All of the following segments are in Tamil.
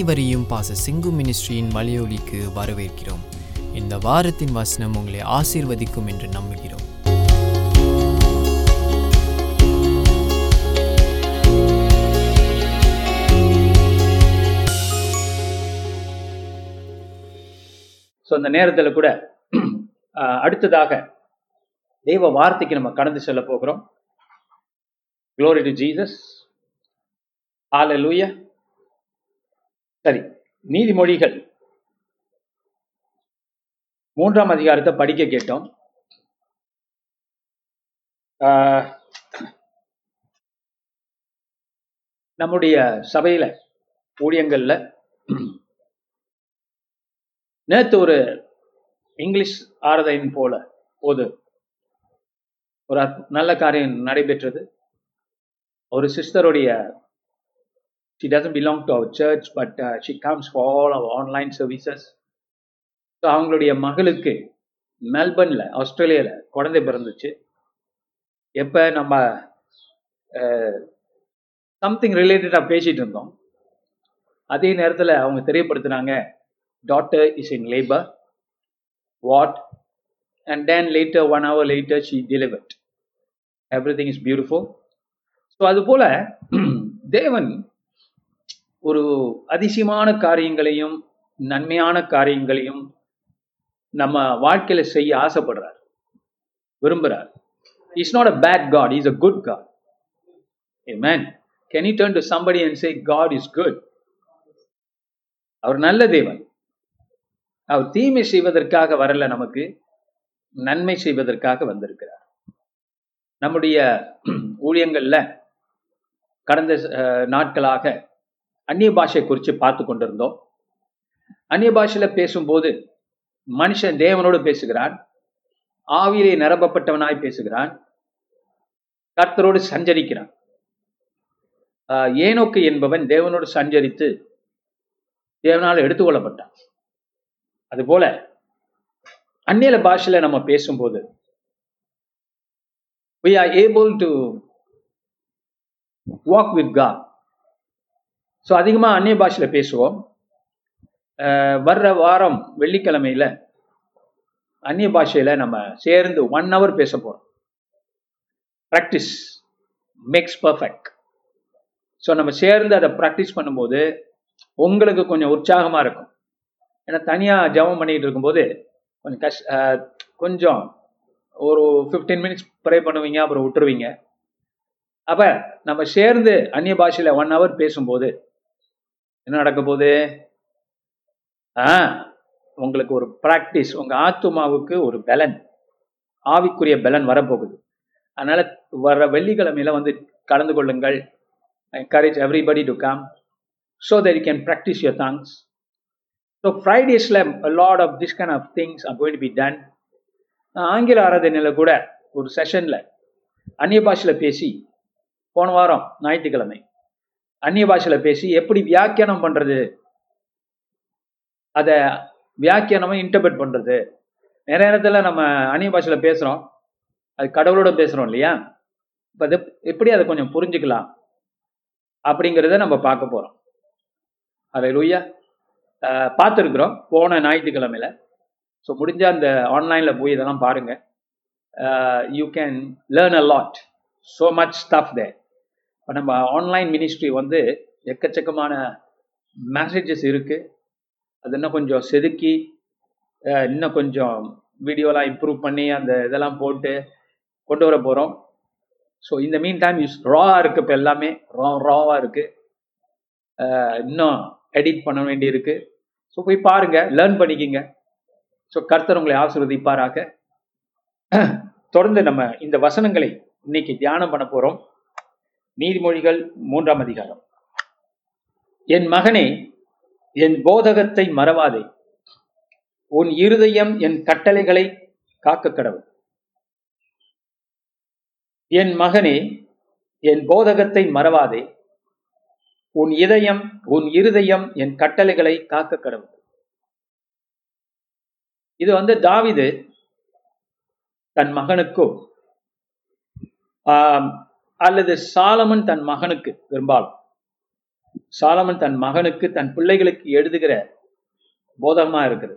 அனைவரையும் பாச சிங்கு மினிஸ்ட்ரியின் மலையொலிக்கு வரவேற்கிறோம். இந்த வாரத்தின் வசனம் உங்களை ஆசீர்வதிக்கும் என்று நம்புகிறோம். ஸோ அந்த நேரத்தில் கூட அடுத்ததாக தெய்வ வார்த்தைக்கு நம்ம கடந்து செல்ல போகிறோம். க்ளோரி டு ஜீசஸ் ஹalleluya சரி நீதிமொழிகள். மூன்றாம் அதிகாரத்தை படிக்க கேட்டோம். ஆஹ், நம்முடைய சபையில ஊழியங்கள்ல நேத்து ஒரு இங்கிலீஷ் ஆரதையின் போல போது ஒரு நல்ல காரியம் நடைபெற்றது. ஒரு சிஸ்டருடைய she doesn't belong to our church but uh, she comes for all our online services. So அவங்களுடைய மகளுக்கு மெல்பர்னில் ஆஸ்திரேலியாவில் குழந்தை பிறந்துச்சு. எப்போ நம்ம சம்திங் ரிலேட்டடாக பேசிகிட்டு இருந்தோம். அதே நேரத்தில் அவங்க தெரியப்படுத்தினாங்க daughter is in labour what and then later one hour later she delivered every everything is beautiful so அதுபோல் தேவன் ஒரு அதிசயமான காரியங்களையும் நன்மையான காரியங்களையும் நம்ம வாழ்க்கையில செய்ய ஆசைப்படுறார். விரும்புறார். Is not a bad God is a good God a man can you turn to somebody and say God is good அவர் நல்ல தேவன். அவர் தீமை செய்வதற்காக வரல நமக்கு நன்மை செய்வதற்காக வந்திருக்கிறார். நம்முடைய ஊழியங்கள்ல கடந்த நாட்களாக அந்நிய பாஷையை குறித்து பார்த்து கொண்டிருந்தோம். அந்நிய பாஷையில பேசும்போது மனுஷன் தேவனோடு பேசுகிறான் ஆவியிலே நிரப்பப்பட்டவனாய் பேசுகிறான் கர்த்தரோடு சஞ்சரிக்கிறான். ஏனோக்கு என்பவன் தேவனோடு சஞ்சரித்து தேவனால் எடுத்துக்கொள்ளப்பட்டான். அதுபோல அந்நிய பாஷையில நம்ம பேசும்போது we are able to walk with God so அதிகமாக அந்நிய பாஷையில் பேசுவோம். வர்ற வாரம் வெள்ளிக்கிழமையில அந்நிய பாஷையில் நம்ம சேர்ந்து ஒன் ஹவர் பேச போகிறோம் ப்ராக்டிஸ் மேக்ஸ் பர்ஃபெக்ட் ஸோ நம்ம சேர்ந்து அதை ப்ராக்டிஸ் பண்ணும்போது உங்களுக்கு கொஞ்சம் உற்சாகமாக இருக்கும். ஏன்னா தனியாக ஜெபம் பண்ணிகிட்டு இருக்கும்போது கொஞ்சம் கஷ் கொஞ்சம் ஒரு ஃபிஃப்டீன் மினிட்ஸ் ப்ரே பண்ணுவீங்க அப்புறம் விட்டுருவீங்க. அப்போ நம்ம சேர்ந்து அந்நிய பாஷையில் ஒன் ஹவர் பேசும்போது என்ன நடக்க போகுது? ஆ உங்களுக்கு ஒரு ப்ராக்டிஸ் உங்க ஆத்துமாவுக்கு ஒரு பலன். ஆவிக்குரிய பலன் வரப்போகுது. அதனால வர வெள்ளிக்கிழமையில வந்து கலந்து கொள்ளுங்கள். Encourage everybody to come so that you can practise your thanks so ஃப்ரைடேஸில் lot of this kind of things things going be done ஆங்கில ஆராதனையில் கூட ஒரு செஷனில் அந்நிய பாஷையில் பேசி போன வாரம் ஞாயிற்றுக்கிழமை அந்நிய பாஷையில பேசி எப்படி வியாக்கியானம் பண்றது? அதை வியாக்கியானமா இன்டர்பிரட் பண்றது? நிறைய நேரத்துல நம்ம அந்நிய பாஷையில பேசுறோம். அது கடவுளோட பேசுறோம் இல்லையா? இப்ப அது எப்படி அதை கொஞ்சம் புரிஞ்சுக்கலாம்? அப்படிங்கிறத நம்ம பார்க்க போறோம். அதை லூயா பார்த்துருக்குறோம் போன ஞாயிற்றுக்கிழமையில. ஸோ முடிஞ்ச அந்த ஆன்லைனில் போய் இதெல்லாம் பாருங்க. You can learn a lot so much stuff there இப்போ நம்ம ஆன்லைன் மினிஸ்ட்ரி வந்து எக்கச்சக்கமான மெசேஜஸ் இருக்குது அது இன்னும் கொஞ்சம் செதுக்கி இன்னும் கொஞ்சம் வீடியோலாம் இம்ப்ரூவ் பண்ணி அந்த இதெல்லாம் போட்டு கொண்டு வர போகிறோம் ஸோ இந்த மீன் டைம் யூஸ் ராவாக இருக்குது இப்போ எல்லாமே. ரா ராவாக இருக்குது இன்னும் எடிட் பண்ண வேண்டியிருக்கு. ஸோ போய் பாருங்கள் லேர்ன் பண்ணிக்கிங்க. ஸோ கர்த்தர் உங்களை ஆசிர்வதிப்பாராக. தொடர்ந்து நம்ம இந்த வசனங்களை இன்னைக்கு தியானம் பண்ண போகிறோம் நீதிமொழிகள் மூன்றாம் அதிகாரம். என் மகனே என் போதகத்தை மறவாதே. உன் இருதயம் என் கட்டளைகளை காக்க கடவுள். என் மகனே என் போதகத்தை மறவாதே. உன் இதயம் உன் இருதயம் என் கட்டளைகளை காக்க கடவுள். இது வந்து தாவிது தன் மகனுக்கும் அல்லது சாலமன் தன் மகனுக்கு பெரும்பாலும். சாலமன் தன் மகனுக்கு தன் பிள்ளைகளுக்கு எழுதுகிற போதகமா இருக்குது.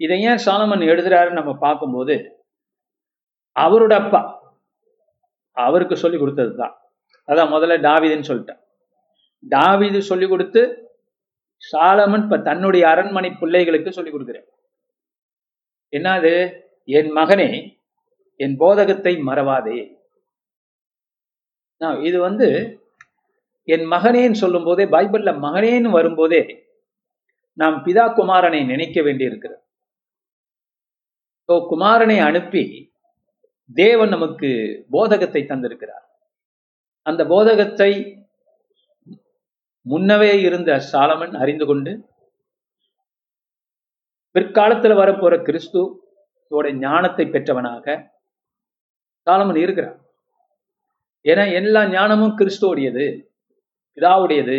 இதை ஏன் சாலமன் எழுதுறாருன்னு நம்ம பார்க்கும்போது அவரோட அப்பா அவருக்கு சொல்லி கொடுத்தது தான் அதான் முதல்ல டாவிதுன்னு சொல்லிட்டேன் டாவிது சொல்லி கொடுத்து சாலமன் இப்ப தன்னுடைய அரண்மனை பிள்ளைகளுக்கு சொல்லி கொடுக்குறேன் என்னது? என் மகனே என் போதகத்தை மறவாதே. நான் இது வந்து என் மகனேன்னு சொல்லும் போதே பைபிள்ல மகனேன்னு வரும்போதே நாம் பிதா குமாரனை நினைக்க வேண்டியிருக்கிறது. ஸோ குமாரனை அனுப்பி தேவன் நமக்கு போதகத்தை தந்திருக்கிறார். அந்த போதகத்தை முன்னவே இருந்த சாலமன் அறிந்து கொண்டு பிற்காலத்தில் வரப்போற கிறிஸ்துவோட ஞானத்தை பெற்றவனாக சாலமன் இருக்கிறான் ஏன்னா எல்லா ஞானமும் கிறிஸ்துவோடையது. பிதாவுடையது.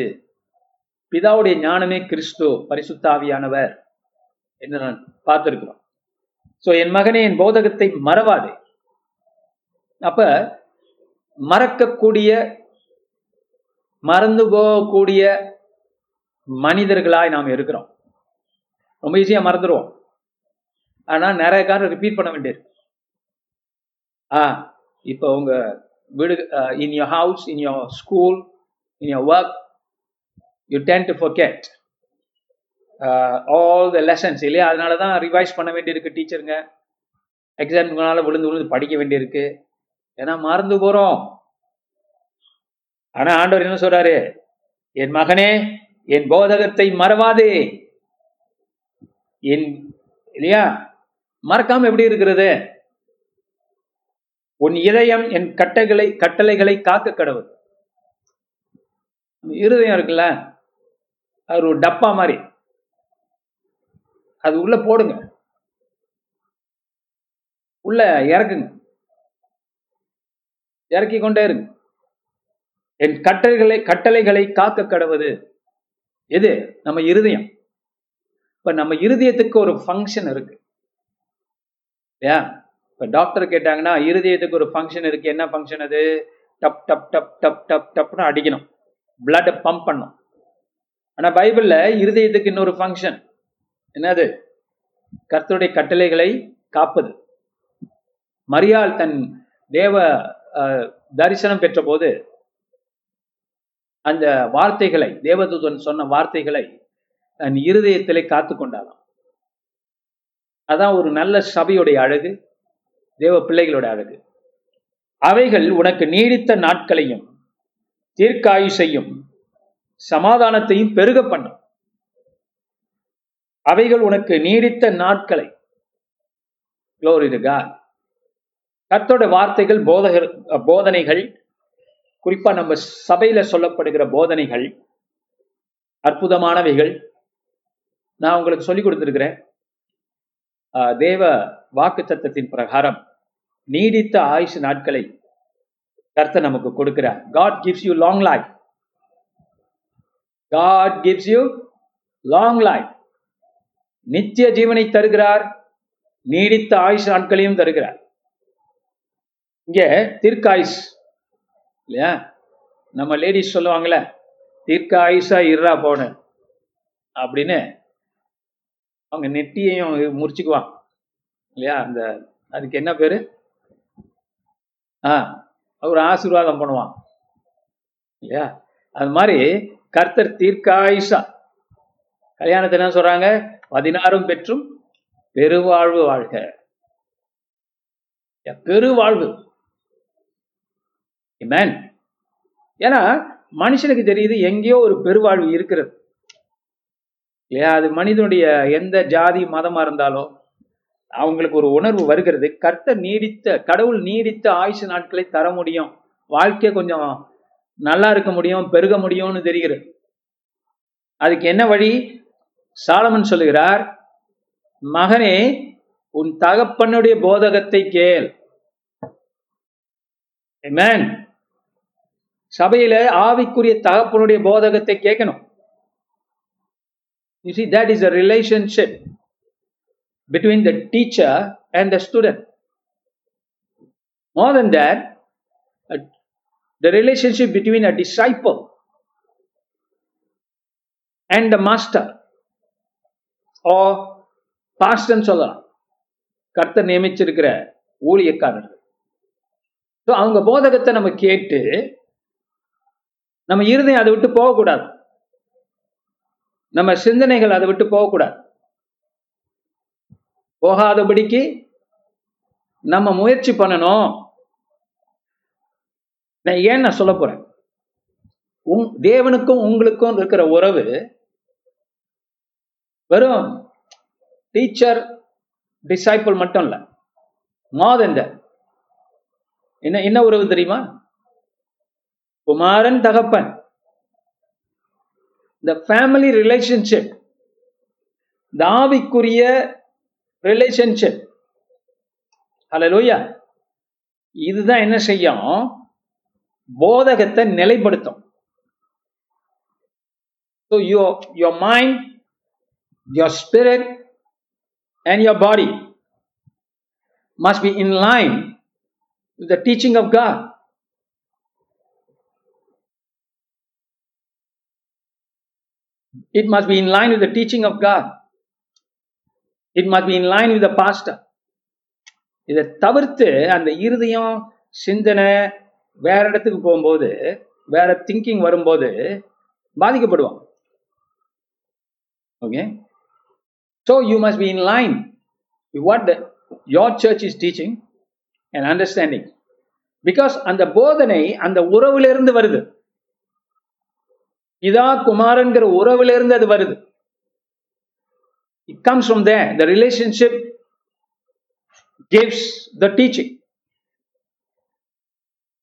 பிதாவுடைய ஞானமே கிறிஸ்து பரிசுத்தாவியானவர் என்று நான் பார்த்திருக்கிறோம். சோ என் மகனே என் போதகத்தை மறவாதே. அப்ப மறக்கக்கூடிய மறந்து போகக்கூடிய மனிதர்களாய் நாம் இருக்கிறோம். ரொம்ப ஈஸியா மறந்துடுவோம் ஆனா நிறைய காரம் ரிப்பீட் பண்ண வேண்டியது ஆ இப்போ உங்க வீடு in your house in your school in your work you tend to forget all the lessons இல்லையா? அதனால தான் ரிவைஸ் பண்ண வேண்டியிருக்கு டீச்சருங்க எக்ஸாமுக்குனால விழுந்து விழுந்து படிக்க வேண்டியிருக்கு. ஏன்னா மறந்து போறோம். ஆனால் ஆண்டவர் என்ன சொல்றாரு? என் மகனே என் போதகத்தை மறவாதே. என் இல்லையா? மறக்காம எப்படி இருக்கிறது? உன் இதயம் என் கட்டைகளை கட்டளைகளை காக்க கடவுள். இருதயம் இருக்குல்ல அது ஒரு டப்பா மாதிரி. அது உள்ள போடுங்க. உள்ள இறக்குங்க. இறக்கி கொண்டே இருங்க. என் கட்டளைகளை கட்டளைகளை காக்க கடவுது எது? நம்ம இருதயம். இப்ப நம்ம இருதயத்துக்கு ஒரு ஃபங்க்ஷன் இருக்கு. இல்லையா? இப்ப டாக்டர் கேட்டாங்கன்னா இருதயத்துக்கு ஒரு ஃபங்க்ஷன் இருக்கு. என்ன ஃபங்க்ஷன் அது? டப் டப் டப் டப் டப் டப்னு அடிக்கணும். பிளட்டை பம்ப் பண்ணும். ஆனா பைபிள்ல இருதயத்துக்கு இன்னொரு ஃபங்க்ஷன் என்னது? கர்த்தருடைய கட்டளைகளை காப்பது. மரியாள் தன் தேவ தரிசனம் பெற்ற போது அந்த வார்த்தைகளை தேவதூதன் சொன்ன வார்த்தைகளை தன் இருதயத்திலே காத்து கொண்டாலாம் அதான் ஒரு நல்ல சபையுடைய அழகு. தேவ பிள்ளைகளோட அழகு. அவைகள் உனக்கு நீடித்த நாட்களையும் தீர்க்காயுசையும் சமாதானத்தையும் பெருக பண்ணும் அவைகள் உனக்கு நீடித்த நாட்களை. கத்தோட வார்த்தைகள் போதகர் போதனைகள் குறிப்பா நம்ம சபையில சொல்லப்படுகிற போதனைகள் அற்புதமானவைகள். நான் உங்களுக்கு சொல்லி கொடுத்திருக்கிறேன். தேவ வாக்கு சத்தத்தின் பிரகாரம் நீடித்த ஆயுஷ் நாட்களை கர்த்த நமக்கு கொடுக்கிறார். God gives you long life God gives you long life நித்திய ஜீவனை தருகிறார். நீடித்த ஆயுஷ் நாட்களையும் தருகிறார். இங்கே தீர்க்காயுஷ் இல்லையா? நம்ம லேடிஸ் சொல்லுவாங்கல்ல தீர்க்க ஆயுஷா இருறா போன அப்படின்னு அவங்க நெட்டியையும் முறிச்சுக்குவான் இல்லையா? அந்த அதுக்கு என்ன பேரு? ஆ அவர் ஆசீர்வாதம் பண்ணுவான் இல்லையா? அது மாதிரி கர்த்தர் தீர்க்காயுஷா. கல்யாணத்தை என்ன சொல்றாங்க? பதினாறும் பெற்றும் பெருவாழ்வு வாழ்க. பெருவாழ்வு. ஏன்னா மனுஷனுக்கு தெரியுது எங்கேயோ ஒரு பெருவாழ்வு இருக்கிறது. இல்லையா? அது மனிதனுடைய எந்த ஜாதி மதமா இருந்தாலும் அவங்களுக்கு ஒரு உணர்வு வருகிறது. கர்த்த நீடித்த கடவுள் நீடித்த ஆயுஷ நாட்களை தர முடியும். வாழ்க்கை கொஞ்சம் நல்லா இருக்க முடியும் பெருக முடியும்னு தெரிகிறது. அதுக்கு என்ன வழி? சாலமன் சொல்லுகிறார் மகனே உன் தகப்பனுடைய போதகத்தை கேள். சபையில ஆவிக்குரிய தகப்பனுடைய போதகத்தை கேட்கணும். You see, that is a relationship between the teacher and the student. More than that, the relationship between a disciple and the master or பாஸ்டர்னு சொல்லலாம் கர்த்தர் நியமிச்சிருக்கிற ஊழியக்காரர்கள் ஸோ அவங்க போதகத்தை நம்ம கேட்டு நம்ம இருதயம் அதை விட்டு போகக்கூடாது நம்ம சிந்தனைகள் அதை விட்டு போகக்கூடாது. போகாதபடிக்கு நம்ம முயற்சி பண்ணணும். நான் ஏன் நான் சொல்ல போறேன்? உங் தேவனுக்கும் உங்களுக்கும் இருக்கிற உறவு வெறும் டீச்சர் டிசைபிள் மட்டும் இல்ல. மாதந்த என்ன என்ன உறவு தெரியுமா? குமாரன் தகப்பன். இந்த ஃபேமிலி ரிலேஷன்ஷிப் தாவிக்குரிய ரிலேஷன்ஷிப் ஹலலூயா இதுதான் என்ன செய்யும்? போதகத்தை நிலைப்படுத்தும். So yo your mind your spirit and your body must be in line with the teaching of It must be in line with the teaching of God. It must be in line with the pastor. இதை தவிர்த்து அந்த இருதயம் சிந்தனை வேற இடத்துக்கு போகும்போது வேற திங்கிங் வரும்போது பாதிக்கப்படுவோம் okay so you must be in line what your church is teaching and understanding because அந்த போதனை அந்த உறவிலிருந்து வருது இதா குமாரன்கிற உறவிலிருந்து அது வருது. It comes from there. The relationship gives the teaching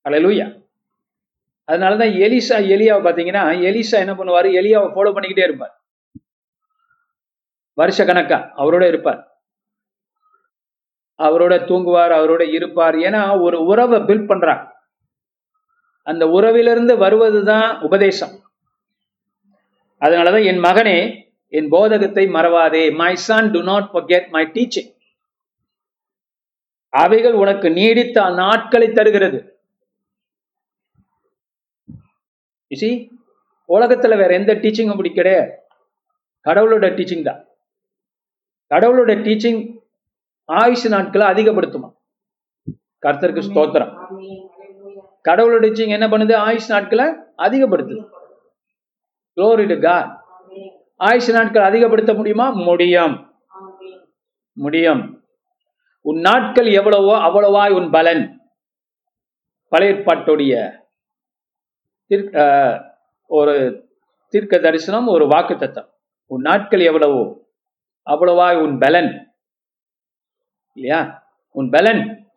அலலூயா அதனால தான் எலிசா எலியாவை பார்த்தீங்கன்னா எலிசா என்ன பண்ணுவாரு? எலியாவை ஃபாலோ பண்ணிக்கிட்டே இருப்பார். வருஷ கணக்கா அவரோட இருப்பார். அவரோட தூங்குவார் அவரோட இருப்பார். ஏன்னா ஒரு உறவை பில்ட் பண்றாங்க. அந்த உறவிலிருந்து வருவதுதான் உபதேசம். அதனாலதான் என் மகனே என் போதகத்தை மறவாதே. My son do not forget my teaching அவைகள் உனக்கு நீடித்த நாட்களை தருகிறது. இசி உலகத்துல வேற எந்த டீச்சிங்கும் அப்படி கிடையாது. கடவுளோட டீச்சிங் தான். கடவுளோட டீச்சிங் ஆயுசு நாட்களை அதிகப்படுத்துமா? கர்த்தருக்கு ஸ்தோத்திரம். கடவுளோட டீச்சிங் என்ன பண்ணுது? ஆயுஷ் நாட்களை அதிகப்படுத்துது. Glory to God. ஆயுஷ் நாட்கள் அதிகப்படுத்த முடியுமா? முடியும். முடியும். உன் நாட்கள் எவ்வளவோ அவ்வளவாய் உன் பலன். பழைய ஏற்பாட்டுடைய தீர்க்க- ஆஹ், ஒரு தீர்க்க தரிசனம் ஒரு வாக்கு தத்தம். உன் நாட்கள் எவ்வளவோ அவ்வளவாய் உன் பலன். இல்லையா? உன் பலன்.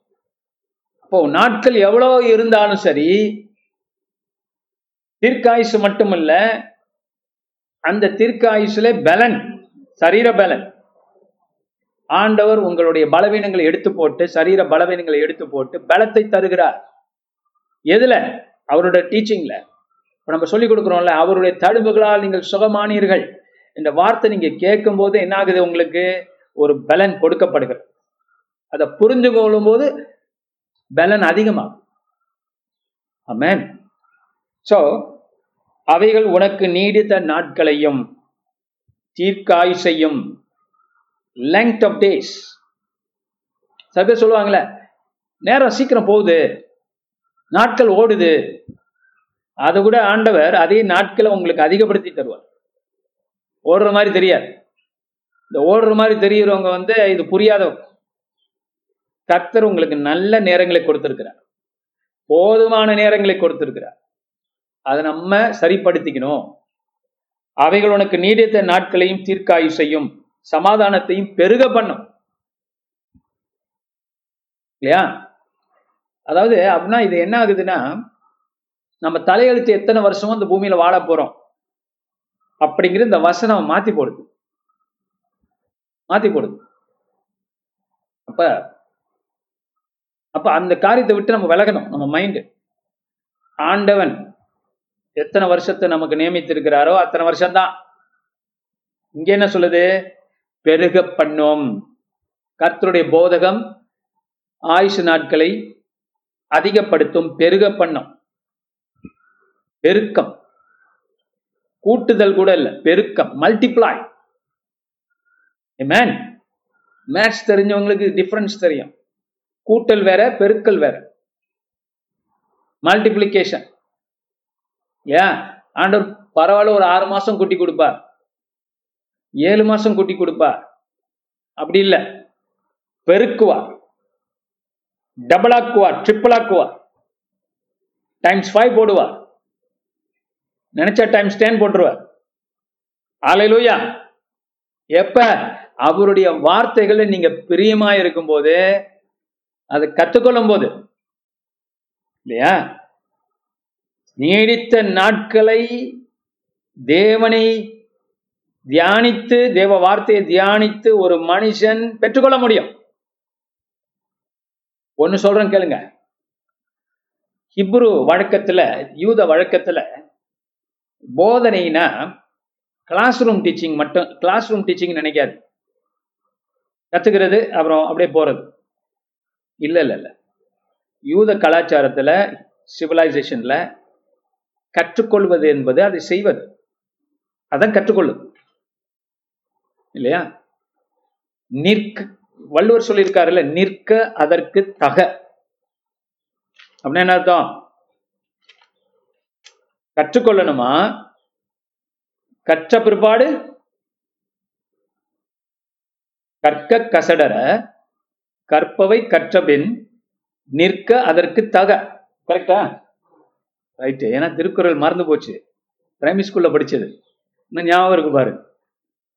அப்போ உன் நாட்கள் எவ்வளவு இருந்தாலும் சரி தீர்க்காயுசு மட்டுமல்ல அந்த தீர்க்காயுசுல பலன் சரீர பலன். ஆண்டவர் உங்களுடைய பலவீனங்களை எடுத்து போட்டு சரீர பலவீனங்களை எடுத்து போட்டு பலத்தை தருகிறார். எதுல? அவருடைய டீச்சிங்ல நம்ம சொல்லிக் கொடுக்குறோம்ல அவருடைய தடுப்புகளால் நீங்கள் சுகமானீர்கள். இந்த வார்த்தை நீங்க கேட்கும் போது என்ன ஆகுது உங்களுக்கு? ஒரு பலன் கொடுக்கப்படுகிறது. அதை புரிந்து கொள்ளும் போது பலன் அதிகமாகும். ஆமென் ஸோ அவைகள் உனக்கு நீடித்த நாட்களையும் தீர்க்காயுசையும் லெங்த் ஆஃப் டேஸ் சில பேர் சொல்லுவாங்களே நேரம் சீக்கிரம் போகுது நாட்கள் ஓடுது. அதை கூட ஆண்டவர் அதே நாட்களை உங்களுக்கு அதிகப்படுத்தி தருவார். ஓடுற மாதிரி தெரியாது. இந்த ஓடுற மாதிரி தெரியுறவங்க வந்து இது புரியாதவங்க கர்த்தர் உங்களுக்கு நல்ல நேரங்களை கொடுத்திருக்கிறார். போதுமான நேரங்களை கொடுத்திருக்கிறார். அதை நம்ம சரிப்படுத்திக்கணும். அவைகள் உனக்கு நீடித்த நாட்களையும் தீர்க்காயுசையும் சமாதானத்தையும் பெருக பண்ணும். இல்லையா? அதாவது அப்படின்னா இது என்ன ஆகுதுன்னா நம்ம தலையெழுத்து எத்தனை வருஷமும் இந்த பூமியில வாழ போறோம். அப்படிங்கிற இந்த வசனம் மாத்தி போடுது. மாத்தி போடுது. அப்ப அப்ப அந்த காரியத்தை விட்டு நம்ம விலகணும். நம்ம மைண்டு ஆண்டவன் எத்தனை வருஷத்தை நமக்கு நியமித்திருக்கிறாரோ அத்தனை வருஷம்தான். இங்க என்ன சொல்லுது? பெருக பண்ணோம். கர்த்தருடைய போதகம் ஆயுசு நாட்களை அதிகப்படுத்தும் பெருக பண்ணும். பெருக்கம். கூட்டுதல் கூட இல்லை பெருக்கம். மல்டிப்ளாய் மேன் மேத்ஸ் தெரிஞ்சவங்களுக்கு டிஃபரன்ஸ் தெரியும். கூட்டல் வேற பெருக்கல் வேற. மல்டிப்ளிகேஷன் ஏன்? ஆண்டவர் பரவாயில்ல ஒரு ஆறு மாசம் குட்டி கொடுப்பார். ஏழு மாசம் குட்டி கொடுப்பார். அப்படி இல்லை. பெருக்குவா டபுள் ஆக்குவா ட்ரிபிள் ஆக்குவா டைம்ஸ் ஃபைவ் போடுவா நினைச்சா டைம்ஸ் டென் போட்டுருவார். ஆலையிலூயா எப்ப? அவருடைய வார்த்தைகளை நீங்க பிரியமா இருக்கும் போது அதை கத்துக்கொள்ளும் போது இல்லையா? நீடித்த நாட்களை தேவனை தியானித்து தேவ வார்த்தையை தியானித்து ஒரு மனுஷன் பெற்றுக்கொள்ள முடியும். ஒன்னு சொல்றேன் கேளுங்க. ஹிப்ரு வழக்கத்துல யூத வழக்கத்துல போதனைனா கிளாஸ் ரூம் டீச்சிங் மட்டும் கிளாஸ் ரூம் டீச்சிங் நினைக்காது. கத்துக்கிறது அப்புறம் அப்படியே போறது. இல்ல இல்ல இல்ல. யூத கலாச்சாரத்துல சிவிலைசேஷன்ல கற்றுக்கொள்வது என்பது அதை செய்வது. அதான் கற்றுக்கொள்ளும் இல்லையா? நிற்க வள்ளுவர் சொல்லியிருக்காருல்ல நிற்க அதற்கு தக. அப்படின்னா என்ன அர்த்தம்? கற்றுக்கொள்ளணுமா? கற்ற பிற்பாடு கற்க கசடர கற்பவை கற்றபின் நிற்க அதற்கு தக. கரெக்டா ரைட்டு ஏன்னா திருக்குறள் மறந்து போச்சு. பிரைமரி ஸ்கூல்ல படிச்சது. இன்னும் ஞாபகம் இருக்கு பாரு.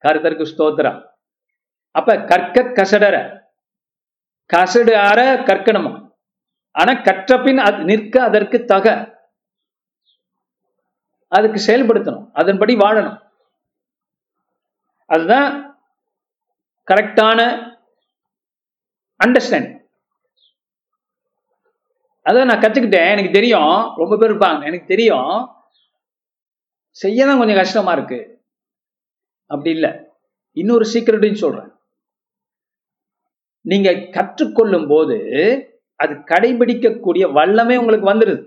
கருத்தருக்கு ஸ்தோத்திரா அப்ப கற்க கசடர கசடு அற கற்கணுமா? ஆனா கற்றப்பின் அது நிற்க அதற்கு தக. அதுக்கு செயல்படுத்தணும். அதன்படி வாழணும். அதுதான் கரெக்டான அண்டர்ஸ்டாண்டிங் அதான் நான் கத்துக்கிட்டேன். எனக்கு தெரியும். ரொம்ப பேர் இருப்பாங்க. எனக்கு தெரியும். செய்ய தான் கொஞ்சம் கஷ்டமா இருக்கு. அப்படி இல்லை. இன்னொரு சீக்கிரட்டையும் சொல்றேன். நீங்க கற்றுக்கொள்ளும் போது அது கடைபிடிக்கக்கூடிய வல்லமே உங்களுக்கு வந்துடுது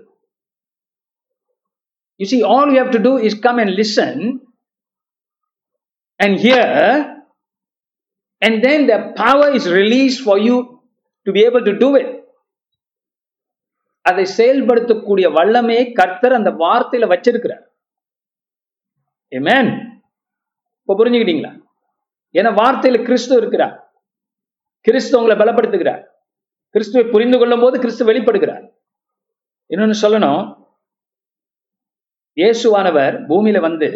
you see all you have to do is come and listen and hear and then the power is release for you to be able to do it அதை செயல்படுத்தக்கூடிய வல்லமையை கர்த்தர் அந்த வார்த்தையில வச்சிருக்கிறார். Amen. இப்போ புரிஞ்சுக்கிட்டீங்களா? ஏன்னா வார்த்தையில கிறிஸ்து இருக்கிறார். கிறிஸ்து உங்களை பலப்படுத்துகிறார். கிறிஸ்துவை புரிந்து கொள்ளும் போது கிறிஸ்து வெளிப்படுகிறார். இன்னொன்னு சொல்லணும். இயேசுவானவர் பூமியில வந்து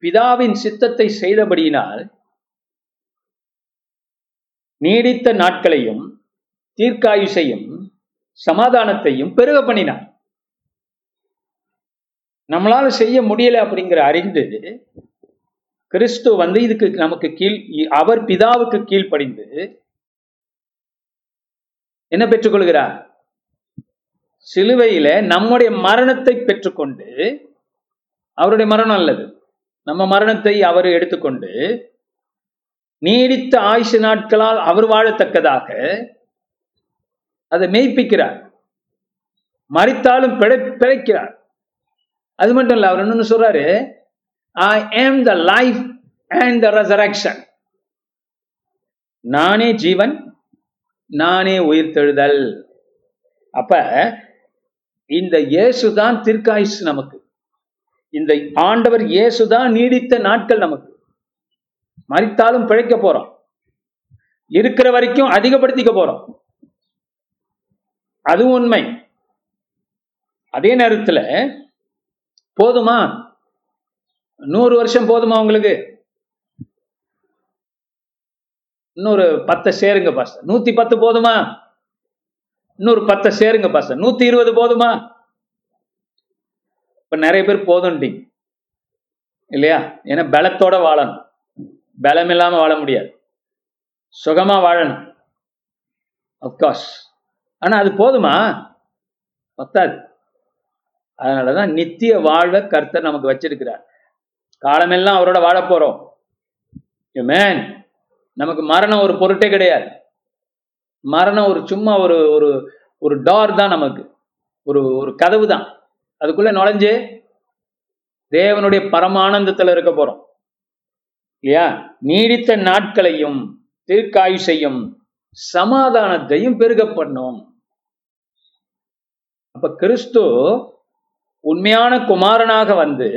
பிதாவின் சித்தத்தை செய்தபடியினால் நீடித்த நாட்களையும் தீர்க்காயுசையும் சமாதானத்தையும் பெருக பண்ணினார் நம்மளால செய்ய முடியல அப்படிங்கிற அறிந்து கிறிஸ்து வந்து இதுக்கு நமக்கு கீழ் அவர் பிதாவுக்கு கீழ்ப்படிந்து என்ன பெற்றுக்கொள்கிறார் சிலுவையில நம்முடைய மரணத்தை பெற்றுக்கொண்டு அவருடைய மரணம் அல்லது நம்ம மரணத்தை அவர் எடுத்துக்கொண்டு நீடித்த ஆயுசு நாட்களால் அவர் வாழத்தக்கதாக அதை மெய்ப்பிக்கிறார். மறித்தாலும் பிழை பிழைக்கிறார். அது மட்டும் இல்ல அவர் என்ன சொல்றாரு I am the life and the resurrection நானே ஜீவன் நானே உயிர்த்தெழுதல் அப்ப இந்த இயேசுதான் தீர்க்காயுசு நமக்கு. இந்த ஆண்டவர் இயேசுதான் நீடித்த நாட்கள் நமக்கு. மறித்தாலும் பிழைக்க போறோம். இருக்கிற வரைக்கும் அதிகப்படுத்திக்க போறோம். அதுவும் உண்மை. அதே நேரத்துல போதுமா? நூறு வருஷம் போதுமா உங்களுக்கு? இன்னொரு பத்தை சேருங்க பாஸ்டர். நூத்தி பத்து போதுமா? இன்னொரு பத்தை சேருங்க பாஸ்டர். நூத்தி இருபது போதுமா? இப்ப நிறைய பேர் போதும்ட்டீங்க. இல்லையா? ஏன்னா பலத்தோட வாழணும். பலம் இல்லாம வாழ முடியாது. சுகமா வாழணும். அப்கோர்ஸ் ஆனால் அது போதுமா? பத்தாது. அதனால தான் நித்திய வாழ்வை கர்த்தர் நமக்கு வச்சிருக்கிறார். காலமெல்லாம் அவரோட வாழ போறோம். மேன் நமக்கு மரணம் ஒரு பொருட்டே கிடையாது. மரணம் ஒரு சும்மா ஒரு ஒரு ஒரு டார் தான் நமக்கு. ஒரு ஒரு கதவு தான். அதுக்குள்ளே நுழைஞ்சு தேவனுடைய பரமானந்தத்தில் இருக்க போகிறோம் இல்லையா? நீடித்த நாட்களையும் தீர்க்காயுசையும் சமாதானத்தையும் பெருக பண்ணும். அப்ப கிறிஸ்து உண்மையான குமாரனாக வந்து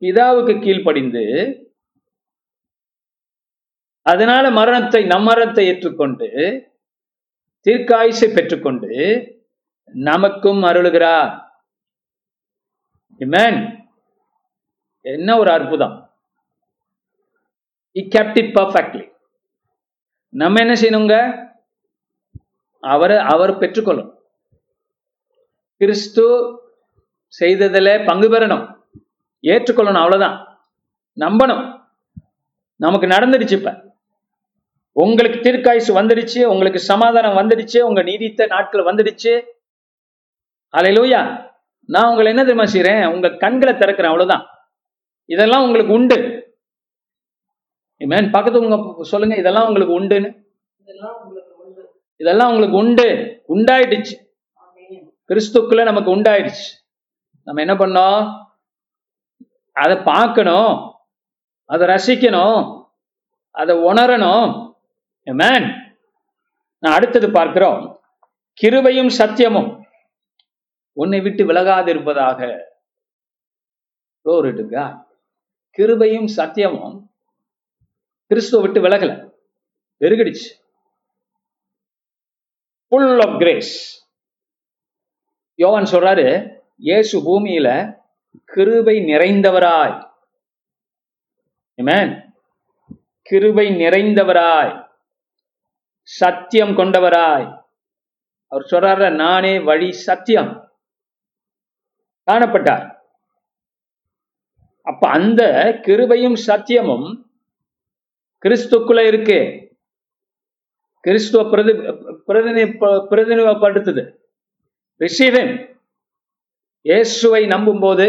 பிதாவுக்கு கீழ்ப்படிந்து அதனால மரணத்தை நம்மரணத்தை ஏற்றுக்கொண்டு தீர்க்காயுசை பெற்றுக்கொண்டு நமக்கும் அருளுகிறார். என்ன ஒரு அற்புதம். இ kept it நம்ம என்ன செய்யணுங்க? அவரை அவர் பெற்றுக்கொள்ளும் கிறிஸ்து செய்ததில் பங்கு பெறணும். ஏற்றுக்கொள்ளணும் அவ்வளோதான் நம்பணும். நமக்கு நடந்துடுச்சு இப்போ. உங்களுக்கு தீர்க்காயுசு வந்துடுச்சு உங்களுக்கு சமாதானம் வந்துடுச்சு உங்க நீதித்த நாட்கள் வந்துடுச்சு. அலையிலூயா நான் உங்களை என்ன தெரியுமா செய்யறேன் உங்க கண்களை திறக்கிறேன் அவ்வளவுதான். இதெல்லாம் உங்களுக்கு உண்டு. மேன் பக்கத்து உங்க சொல்லுங்க இதெல்லாம் உங்களுக்கு உண்டுன்னு. இதெல்லாம் உங்களுக்கு உண்டு. இதெல்லாம் உங்களுக்கு உண்டு. உண்டாயிடுச்சு. கிறிஸ்துக்குள்ள நமக்கு உண்டாயிடுச்சு. நம்ம என்ன பண்ணோம்? அதை பார்க்கணும். அதை ரசிக்கணும். அதை உணரணும். மேன் நான் அடுத்தது பார்க்கிறோம். கிருபையும் சத்தியமும் உன்னை விட்டு விலகாதிருப்பதாக. Glory கிருபையும் சத்தியமும் கிறிஸ்துவ விட்டு விலகல. பெருகிடுச்சு. ஃபுல் ஆஃப் கிரேஸ் யோவான் சொல்றாரு இயேசு பூமியில கிருபை நிறைந்தவராய். கிருபை நிறைந்தவராய். சத்தியம் கொண்டவராய். அவர் சொல்றாரு நானே வழி சத்தியம். காணப்பட்டார். அப்ப அந்த கிருபையும் சத்தியமும் கிறிஸ்துக்குள்ள இருக்கு. கிறிஸ்துவ பிரதி பிரதினி பிரதிநிதிப்படுத்துது ரிசீவ் இயேசுவை நம்பும்போது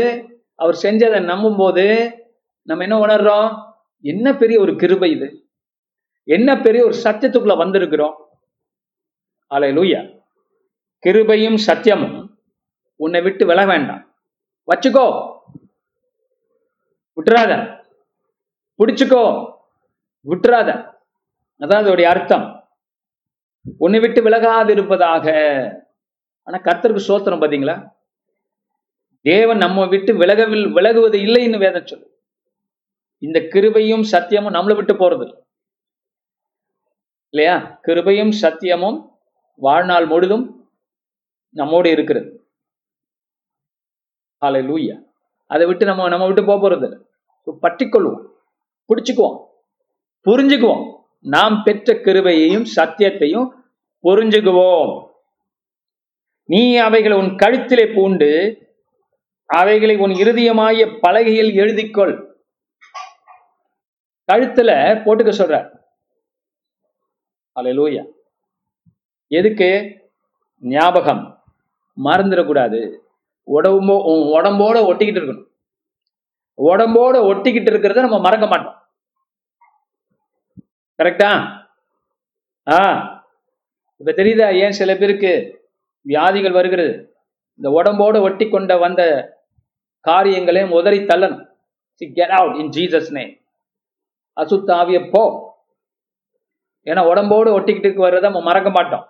அவர் செஞ்சதை நம்பும்போது நம்ம என்ன உணர்றோம்? என்ன பெரிய ஒரு கிருபை இது. என்ன பெரிய ஒரு சத்தியத்துக்குள்ள வந்திருக்கிறோம். அலை லூயா கிருபையும் சத்தியமும் உன்னை விட்டு வில வேண்டாம். வச்சுக்கோ. விட்டுறாத. பிடிச்சுக்கோ. விட்டுறாத. அதான் அதோடைய அர்த்தம். உன்னை விட்டு விலகாது இருப்பதாக ஆனா கர்த்தருக்கு சோத்திரம் பாத்தீங்களா? தேவன் நம்ம விட்டு விலகவில் விலகுவது இல்லைன்னு வேதம் சொல்லு இந்த கிருபையும் சத்தியமும் நம்மளை விட்டு போறது இல்லையா? கிருபையும் சத்தியமும் வாழ்நாள் முழுதும் நம்மோடு இருக்கிறது. ஹாலை லூயா அதை விட்டு நம்ம நம்ம விட்டு போக போறது இல்லை. பற்றிக்கொள்வோம். பிடிச்சுக்குவோம். புரிஞ்சுக்குவோம். நாம் பெற்ற கிருபையையும் சத்தியத்தையும் புரிஞ்சுக்குவோம். நீ அவைகளை உன் கழுத்திலே பூண்டு அவைகளை உன் இருதயமாய பலகையில் எழுதிக்கொள். கழுத்துல போட்டுக்க சொல்ற. அல்லேலூயா எதுக்கு? ஞாபகம். மறந்துடக்கூடாது. உடம்போ உடம்போட ஒட்டிக்கிட்டு இருக்கணும். உடம்போட ஒட்டிக்கிட்டு இருக்கிறத நம்ம மறக்க மாட்டோம். கரெக்டா ஆ. இப்ப தெரியுதா ஏன் சில பேருக்கு வியாதிகள் வருகிறது. இந்த உடம்போட ஒட்டி கொண்ட வந்த காரியங்களையும் உதறி தள்ளணும். Get out in Jesus name அசுத்தாவிய போ. ஏன்னா உடம்போடு ஒட்டிக்கிட்டு வர்றதை நம்ம மறக்க மாட்டோம்.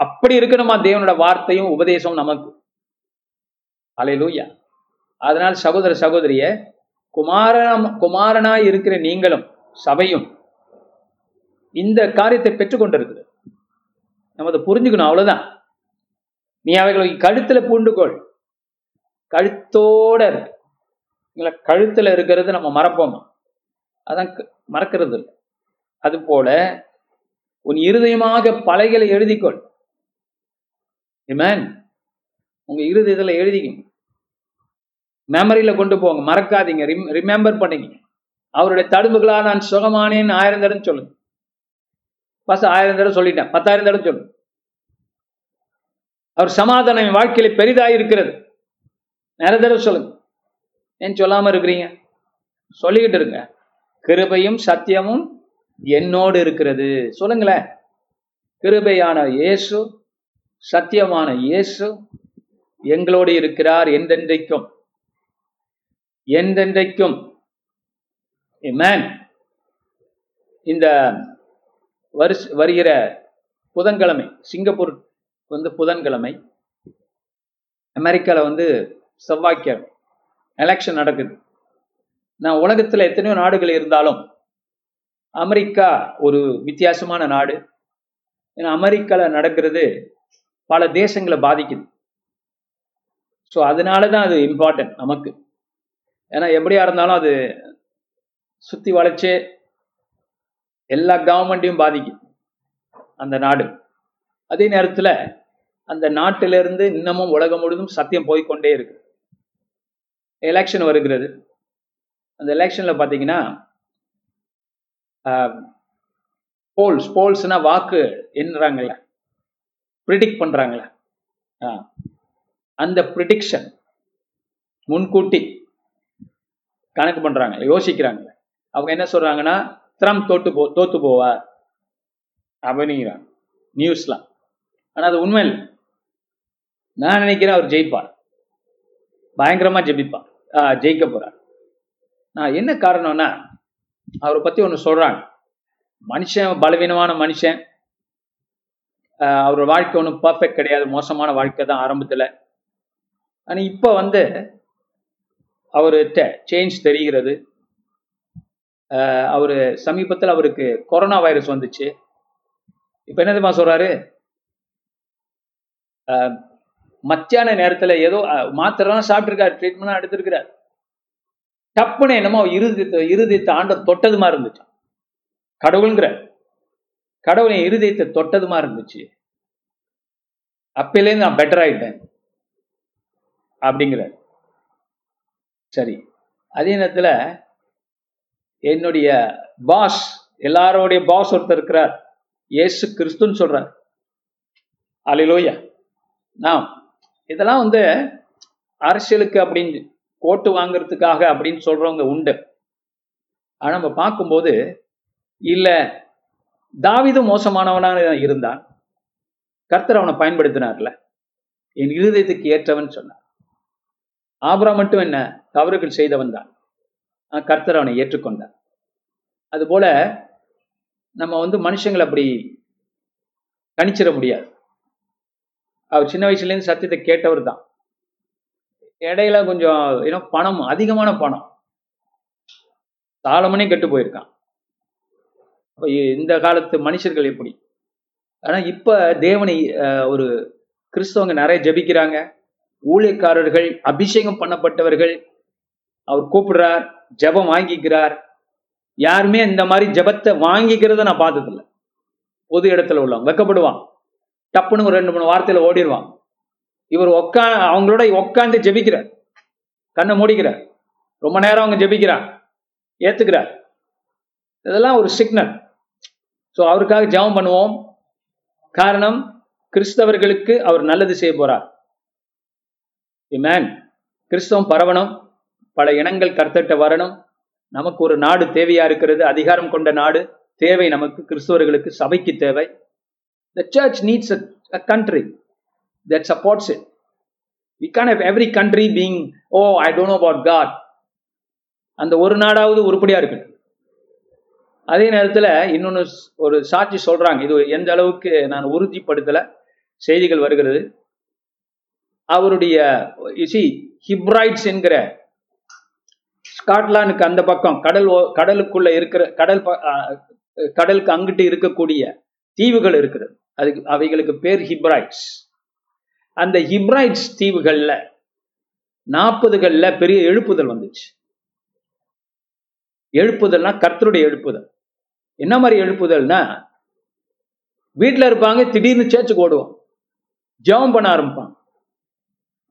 அப்படி இருக்கணுமா? தேவனோட வார்த்தையும் உபதேசம் நமக்கு. அலையிலூயா அதனால் சகோதர சகோதரிய குமாரனம் குமாரனாய் இருக்கிற நீங்களும் சபையும் இந்த காரியத்தை பெற்றுக்கொண்டிருக்கு. நம்ம அதை புரிஞ்சுக்கணும் அவ்வளவுதான். நீ அவைகளை கழுத்துல பூண்டுக்கோள் கழுத்தோட இருக்கு. கழுத்துல இருக்கிறது நம்ம மறப்போம். அதான் மறக்கிறது இல்லை. அது போல உன் இருதயமாக பலைகளை எழுதிக்கொள். இமேன் உங்க இருதயத்துல எழுதிக்கங்க மெமரியில கொண்டு போங்க. மறக்காதீங்க. ரிமெம்பர் பண்ணிக்க அவருடைய தடுப்புகளா நான் சுகமானேன் ஆயிரம் தடவை சொல்லுங்க. பஸ் ஆயிரம் தடவை சொல்லிட்டேன் பத்தாயிரம் தடவை சொல்லு. அவர் சமாதானம் வாழ்க்கையில பெரிதா இருக்கிறது நிறைய தடவை சொல்லுங்க. ஏன் சொல்லாம இருக்கிறீங்க? சொல்லிக்கிட்டு இருங்க. கிருபையும் சத்தியமும் என்னோடு இருக்கிறது. சொல்லுங்களேன். கிருபையான இயேசு சத்தியமான இயேசு எங்களோடு இருக்கிறார் எந்தென்றைக்கும் என்றென்றைக்கும். மேன் இந்த வருஷ வருகிற புதன்கிழமை சிங்கப்பூர் வந்து புதன்கிழமை அமெரிக்காவில் வந்து செவ்வாய்க்கிழமை எலெக்ஷன் நடக்குது. நான் உலகத்தில் எத்தனையோ நாடுகள் இருந்தாலும் அமெரிக்கா ஒரு வித்தியாசமான நாடு. ஏன்னா அமெரிக்காவில் நடக்கிறது பல தேசங்களை பாதிக்குது. ஸோ அதனால தான் அது இம்பார்ட்டன்ட் நமக்கு. ஏன்னா எப்படியா இருந்தாலும் அது சுற்றி வளைச்சே எல்லா கவர்மெண்ட்டையும் பாதிக்கும் அந்த நாடு. அதே நேரத்தில் அந்த நாட்டிலிருந்து இன்னமும் உலகம் முழுதும் சத்தியம் போய்க்கொண்டே இருக்கு. எலெக்ஷன் வருகிறது. அந்த எலெக்ஷனில் பார்த்தீங்கன்னா போல்ஸ் போல்ஸ்னா வாக்கு எண்ணுறாங்கல்ல. ப்ரிடிக்ட் பண்ணுறாங்களே அந்த ப்ரிடிக்ஷன் முன்கூட்டி கணக்கு பண்ணுறாங்க யோசிக்கிறாங்க. அவங்க என்ன சொல்கிறாங்கன்னா ட்ரம்ப் தோட்டு போ தோத்து போவார். அப்படிங்கிறான் நியூஸ்லாம் ஆனால் அது உண்மை இல்லை. நான் நினைக்கிறேன் அவர் ஜெயிப்பார். பயங்கரமாக ஜெபிப்பார். ஜெயிக்க போகிறார் நான் என்ன காரணம்னா அவரை பற்றி ஒன்று சொல்கிறாங்க மனுஷன் பலவீனமான மனுஷன். அவர் வாழ்க்கை ஒன்றும் பர்ஃபெக்ட் கிடையாது. மோசமான வாழ்க்கை தான் ஆரம்பத்தில். ஆனால் இப்போ வந்து அவர்கிட்ட சேஞ்ச் தெரிகிறது. அவர் சமீபத்தில் அவருக்கு கொரோனா வைரஸ் வந்துச்சு. இப்போ என்னதுமா சொல்கிறாரு சொல்றாரு? ஆஹ் மத்தியான நேரத்தில் ஏதோ மாத்திரலாம் சாப்பிட்ருக்காரு ட்ரீட்மெண்ட்லாம் எடுத்திருக்கிறார். டப்புன்னு என்னமோ இருதயத்தை இருதயத்தை ஆண்டவர் தொட்டது மாதிரி இருந்துச்சு. கடவுளுங்கிற கடவுளை இருதயத்தை தொட்டது மாதிரி இருந்துச்சு. அப்பிலேருந்து நான் பெட்டர் ஆயிட்டேன். அப்படிங்கிறார். சரி. அதே நேரத்தில் என்னுடைய பாஸ் எல்லாரோடைய பாஸ் ஒருத்தர் இருக்கிறார். ஏசு கிறிஸ்துன்னு சொல்றார். அலிலோயா நாம் இதெல்லாம் வந்து அரசியலுக்கு அப்படின்னு கோட்டு வாங்குறதுக்காக அப்படின்னு சொல்றவங்க உண்டு. ஆனா நம்ம பார்க்கும்போது இல்ல தாவிதும் மோசமானவனாக இருந்தான். கர்த்தர் அவனை பயன்படுத்தினார்ல. என் இருதயத்துக்கு ஏற்றவன் சொன்னார். ஆபரா மட்டும் என்ன தவறுகள் செய்தவன் தான். கர்த்தர் அவனை ஏற்றுக்கொண்டார். அதுபோல நம்ம வந்து மனுஷங்களை அப்படி கணிச்சிட முடியாது. அவர் சின்ன வயசுலேருந்து சத்தியத்தை கேட்டவர் தான். இடையில கொஞ்சம் ஏன்னா பணம் அதிகமான பணம். சாலமனே கெட்டு போயிருக்கான். இந்த காலத்து மனுஷர்கள் எப்படி? ஆனா இப்ப தேவனை அஹ், ஒரு கிறிஸ்தவங்க நிறைய ஜெபிக்கிறாங்க. ஊழியக்காரர்கள் அபிஷேகம் பண்ணப்பட்டவர்கள் அவர் கூப்பிடுறார். ஜெபம் வாங்கிக்கிறார். யாருமே இந்த மாதிரி ஜெபத்தை வாங்கிக்கிறத நான் பார்த்ததில்ல. பொது இடத்துல உள்ளவங்க வெக்கப்படுவான். டப்புன்னு ஒரு ரெண்டு மூணு வார்த்தையில ஓடிடுவான் இவர் உக்கா அவங்களோட உக்காந்து ஜெபிக்கிறார். கண்ணை மூடிக்கிறார். ரொம்ப நேரம் அவங்க ஜெபிக்கிறார். ஏத்துக்கிறார். இதெல்லாம் ஒரு சிக்னல். ஸோ அவருக்காக ஜெபம் பண்ணுவோம். காரணம் கிறிஸ்தவர்களுக்கு அவர் நல்லது செய்ய போறார். மேன் கிறிஸ்தவம் பரவணும். பல இனங்கள் கர்த்தட்ட வரணும். நமக்கு ஒரு நாடு தேவையா இருக்கிறது அதிகாரம் கொண்ட நாடு தேவை நமக்கு கிறிஸ்தவர்களுக்கு சபைக்கு தேவை. The church needs a country that supports it we can have every country being oh I don't know about God அந்த ஒரு நாடாவது உருப்படியா இருக்கணும் அதே நேரத்தில் இன்னொன்று ஒரு சாட்சி சொல்றாங்க. இது எந்த அளவுக்கு நான் உறுதிப்படுத்தல. செய்திகள் வருகிறது. அவருடைய இசி ஹிப்ராய்ட்ஸ் என்கிற ஸ்காட்லாந்துக்கு அந்த பக்கம் கடல் ஓ- கடலுக்குள்ள இருக்கிற கடல் கடலுக்கு அங்கிட்டு இருக்கக்கூடிய தீவுகள் இருக்கிறது அதுக்கு அவைகளுக்கு பேர் ஹிப்ரைட்ஸ் அந்த ஹிப்ரைட்ஸ் தீவுகள்ல நாற்பதுகள்ல பெரிய எழுப்புதல் வந்துச்சு. எழுப்புதல்னா கர்த்தருடைய எழுப்புதல். என்ன மாதிரி எழுப்புதல்னா வீட்டில் இருப்பாங்க திடீர்னு சேர்ச்சுக்கு ஓடுவோம் ஜெபம் பண்ண ஆரம்பிப்பான்.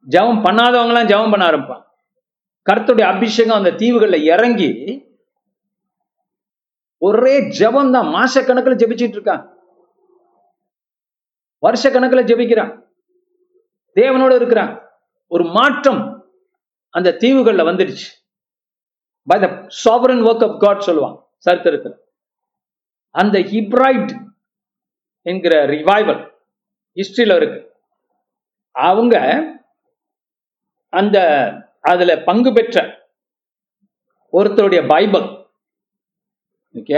ஜெபம் பண்ணாதவங்களாம் ஜெபம் பண்ண ஆரம்பிப்பான். கருத்துடைய அபிஷேகம் அந்த தீவுகள்ல இறங்கி ஒரே ஜெபம் தான் மாசக்கணக்கில் ஜபிச்சுட்டு இருக்கான். வருஷ கணக்கில் ஜபிக்கிறான். தேவனோட இருக்கிறான். ஒரு மாற்றம் அந்த தீவுகள்ல வந்துடுச்சு. By the sovereign work of God சொல்லுவான். சரித்திரத்தில். அந்த ஹிப்ரைட் என்கிற ரிவைவல் ஹிஸ்டரியில் இருக்கு. அவங்க அந்த அதுல பங்கு பெற்ற ஒருத்தருடைய பைபிள் ஓகே